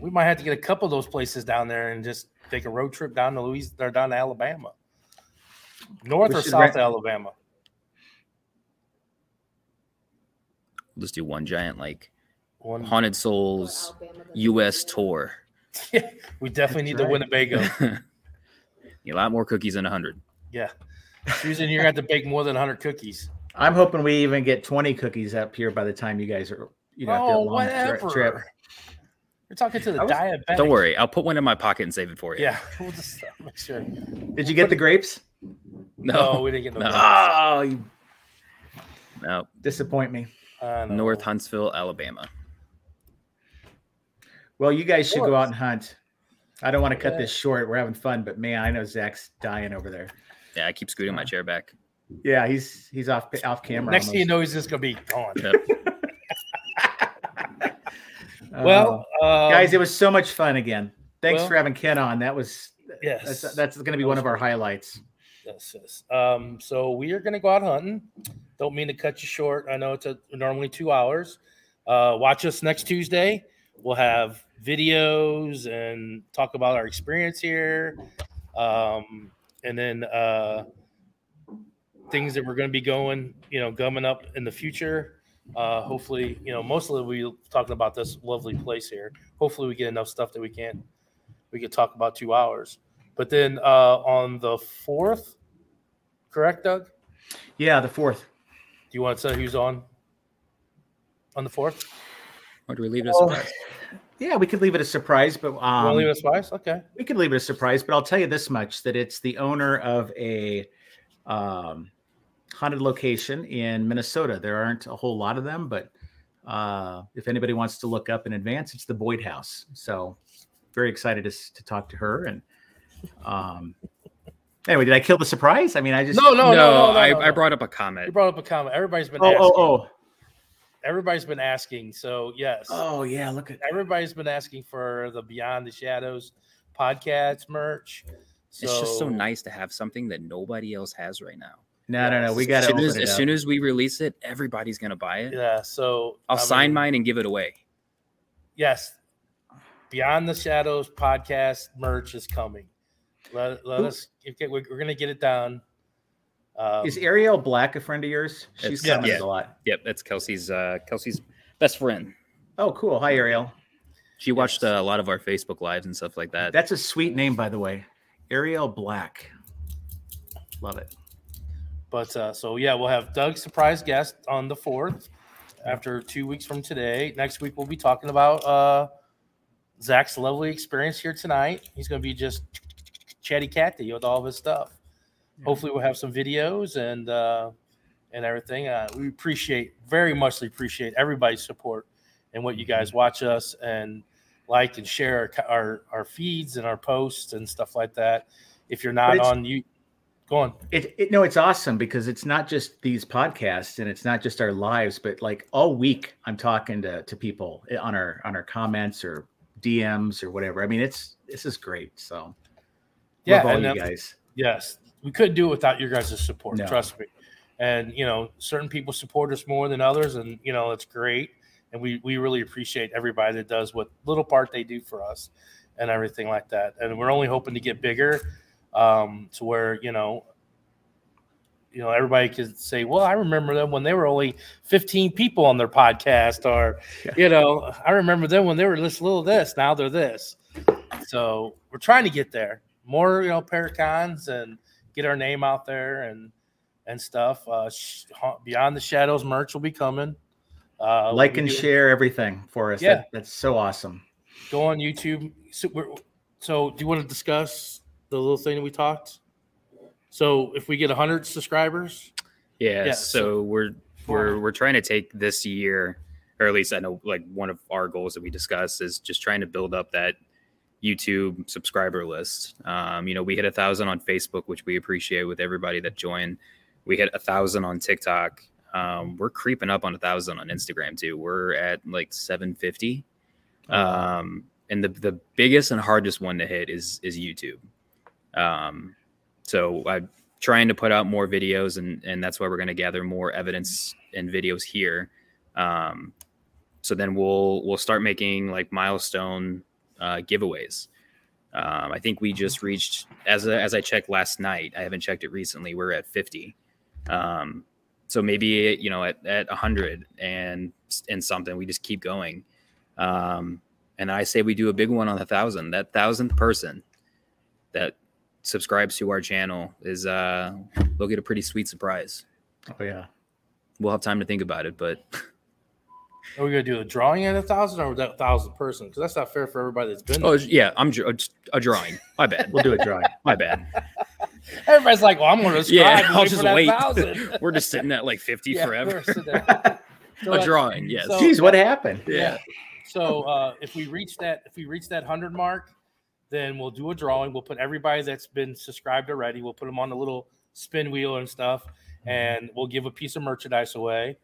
we might have to get a couple of those places down there and just take a road trip down to Louis or down to Alabama. North We or south rent- Alabama? We'll just do one giant like One. haunted souls U.S. tour. Yeah, we definitely need That's the right. Winnebago. a lot more cookies than hundred. Yeah. Susan, you're going to have to bake more than 100 cookies. I'm hoping we even get 20 cookies up here by the time you guys are, you know, after a oh, long tri- whatever. trip. You're talking to the was- diabetic. Don't worry, I'll put one in my pocket and save it for you. Yeah, we'll just uh, make sure. Did you get the grapes? No, No, we didn't get no. No. grapes. Oh, you no. disappoint me. I know. North Huntsville, Alabama. Well, you guys should go out and hunt. I don't want to cut Yeah. this short. We're having fun, but man, I know Zach's dying over there. Yeah, I keep scooting my chair back. Yeah, he's he's off off camera. Next thing you know, he's just going to be gone. Yep. Well, Uh, um, guys, it was so much fun again. Thanks well- for having Ken on. That was yes, that's that's going to be one of our highlights. Yes, yes. Um, so we are going to go out hunting. Don't mean to cut you short. I know it's a, normally two hours. Uh, watch us next Tuesday. We'll have videos and talk about our experience here, um, and then uh, things that we're going to be going, you know, gumming up in the future. Uh, hopefully, you know, mostly we talking about this lovely place here. Hopefully, we get enough stuff that we can we could talk about two hours. But then uh, on the fourth, correct, Doug? Yeah, the fourth. You want to say who's on? On the fourth, Or do we leave it a Oh, surprise? Yeah, we could leave it a surprise, but you want to um, leave us twice? Okay. we could leave it a surprise. But I'll tell you this much: that it's the owner of a um, haunted location in Minnesota. There aren't a whole lot of them, but uh, if anybody wants to look up in advance, it's the Boyd House. So very excited to, to talk to her. And um, anyway, did I kill the surprise? I mean, I just No, no, no, no, no, I, no, I no. brought up a comment. You brought up a comment. Everybody's been Oh, oh asking. oh, oh, Everybody's been asking. So yes, oh, yeah. Look at everybody's been asking for the Beyond the Shadows podcast merch. So, It's just so nice to have something that nobody else has right now. no, no, no. We As got As to soon as, it as soon as we release it, everybody's gonna buy it. Yeah. So I'll I sign mine and give it away. Yes, Beyond the Shadows podcast merch is coming. Let, let Who- us get, we're, we're gonna get it down. Um, Is Ariel Black a friend of yours? She's It's- yeah, yeah. a lot. Yep, that's Kelsey's uh, Kelsey's best friend. Oh, cool. Hi, Ariel. She watched Yes. uh, a lot of our Facebook lives and stuff like that. That's a sweet name, by the way. Ariel Black. Love it. but uh, so yeah, we'll have Doug's surprise guest on the fourth after two weeks from today. Next week we'll be talking about uh, Zach's lovely experience here tonight. He's gonna be just chatty catty with all of his stuff. Hopefully we'll have some videos and uh, and everything. Uh, we appreciate very much appreciate everybody's support and what you guys watch us and like and share our our, our feeds and our posts and stuff like that. If you're not on you, go on. It, it no, it's awesome because it's not just these podcasts and it's not just our lives, but like all week I'm talking to to people on our on our comments or DMs or whatever. I mean, it's this is great. So Yeah, all you guys. Yes, we couldn't do it without your guys' support. No. Trust me. And you know, certain people support us more than others, and you know it's great. And we we really appreciate everybody that does what little part they do for us, and everything like that. And we're only hoping to get bigger, um, to where you know, you know, everybody could say, "Well, I remember them when they were only 15 people on their podcast," or Yeah. you know, I remember them when they were this little this. Now they're this. so we're trying to get there. More, you know, Paracons and get our name out there and and stuff. Uh, sh- Beyond the Shadows merch will be coming. Uh, like and do- share everything for us. Yeah. That, that's so awesome. Go on YouTube. So, so, do you want to discuss the little thing that we talked? So, if we get 100 subscribers, Yeah, Yeah, so, so- we're we're we're trying to take this year, or at least I know like one of our goals that we discussed is just trying to build up that YouTube subscriber list. Um, you know, we hit a thousand on Facebook, which we appreciate with everybody that joined. We hit a thousand on TikTok. Um, we're creeping up on a thousand on Instagram too. We're at like 750. Um, and the the biggest and hardest one to hit is is YouTube. Um, so I'm trying to put out more videos, and and that's why we're going to gather more evidence and videos here. Um, so then we'll we'll start making like milestone uh, giveaways. Um, I think we just reached as a, as I checked last night. I haven't checked it recently. We're at 50. Um, so maybe you know at at 100 and and something we just keep going. Um, and I say we do a big one on a thousand. That thousandth person that subscribes to our channel is uh they'll get a pretty sweet surprise. Oh yeah. We'll have time to think about it, but are we going to do a drawing at a thousand or that thousand person? Because that's not fair for everybody that's been. oh there. yeah, I'm just a drawing. My bad. We'll do a drawing. My bad. Everybody's like, "Well, I'm going to subscribe." Yeah, and I'll just for wait. We're just sitting at like 50 Yeah, forever. we're sitting there. So a that- drawing, yes. so- Geez, what happened? Yeah. So uh, if we reach that, if we reach that hundred mark, then we'll do a drawing. We'll put everybody that's been subscribed already. We'll put them on the little spin wheel and stuff, and we'll give a piece of merchandise away.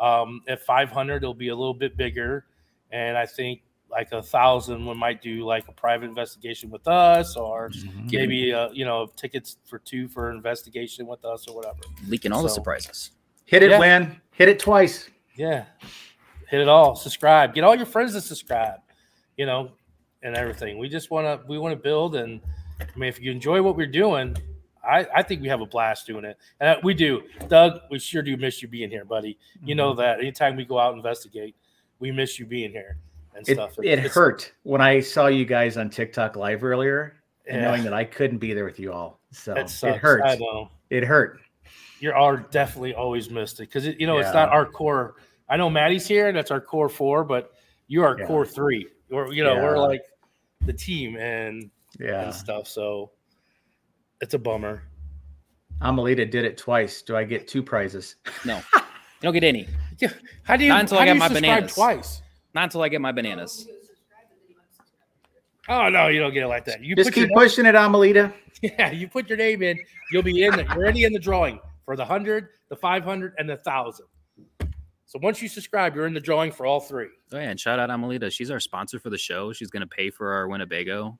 Um, at 500, it'll be a little bit bigger, and I think like a thousand, we might do like a private investigation with us, or maybe uh, you know tickets for two for investigation with us or whatever. Leaking all the surprises. Hit it, Yeah. Lynn. Hit it twice. Yeah. Hit it all. Subscribe. Get all your friends to subscribe, you know, and everything. We just want to we want to build and I mean if you enjoy what we're doing, I I think we have a blast doing it. And we do. Doug, we sure do miss you being here, buddy. You know Mm-hmm. that. Anytime we go out and investigate, we miss you being here and It, stuff. it It's- hurt when I saw you guys on TikTok live earlier and Yeah. knowing that I couldn't be there with you all. So It it, hurt. I know. It hurt. You're definitely always missed it because you know it's not our core. I know Maddie's here, and that's our core four, but you are Yeah. core three. Or you know, Yeah. we're like the team, and Yeah. and stuff. So it's a bummer. Amelita did it twice. Do I get two prizes? No. You don't get any. Yeah. How do you? Not until I how do get my bananas. twice. Not until I get my bananas. Oh no, you don't get it like that. You Just put your keep pushing it, Amelita. yeah, you put your name in, you'll be in. The, you're already in the drawing for the hundred, the five hundred, and the thousand. So once you subscribe, you're in the drawing for all three. Oh yeah, and shout out Amelita. She's our sponsor for the show. She's gonna pay for our Winnebago.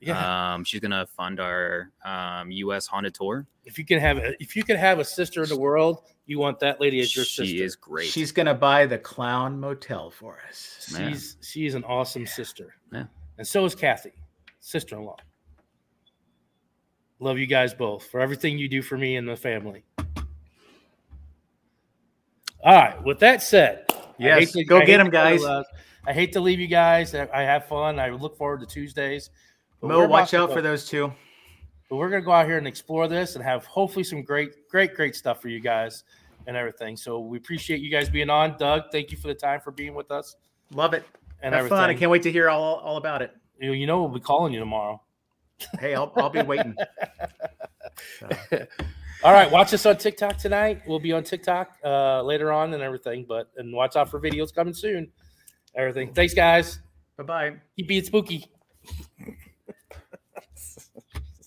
Yeah. Um, she's gonna fund our um, U.S. haunted tour. if you can have a, if you can have a sister in the world, you want that lady as your She sister. She is great. She's gonna buy the clown motel for us. Man. She's she's an awesome sister. Yeah. And so is Kathy, sister-in-law. Love you guys both for everything you do for me and the family. All right. With that said, Yes, to- go I get them, guys. uh, I hate to leave you guys. I, I have fun. I look forward to Tuesdays. But Mo, watch out go- for those two. But we're gonna go out here and explore this and have hopefully some great, great, great stuff for you guys and everything. So we appreciate you guys being on. Doug, thank you for the time for being with us Love it. and Have everything. fun. I can't wait to hear all, all about it. You, you know, we'll be calling you tomorrow. Hey, I'll, I'll be waiting. So, All right, watch us on TikTok tonight. We'll be on TikTok uh, later on and everything. But and watch out for videos coming soon. Everything. Thanks, guys. bye bye. Keep being spooky.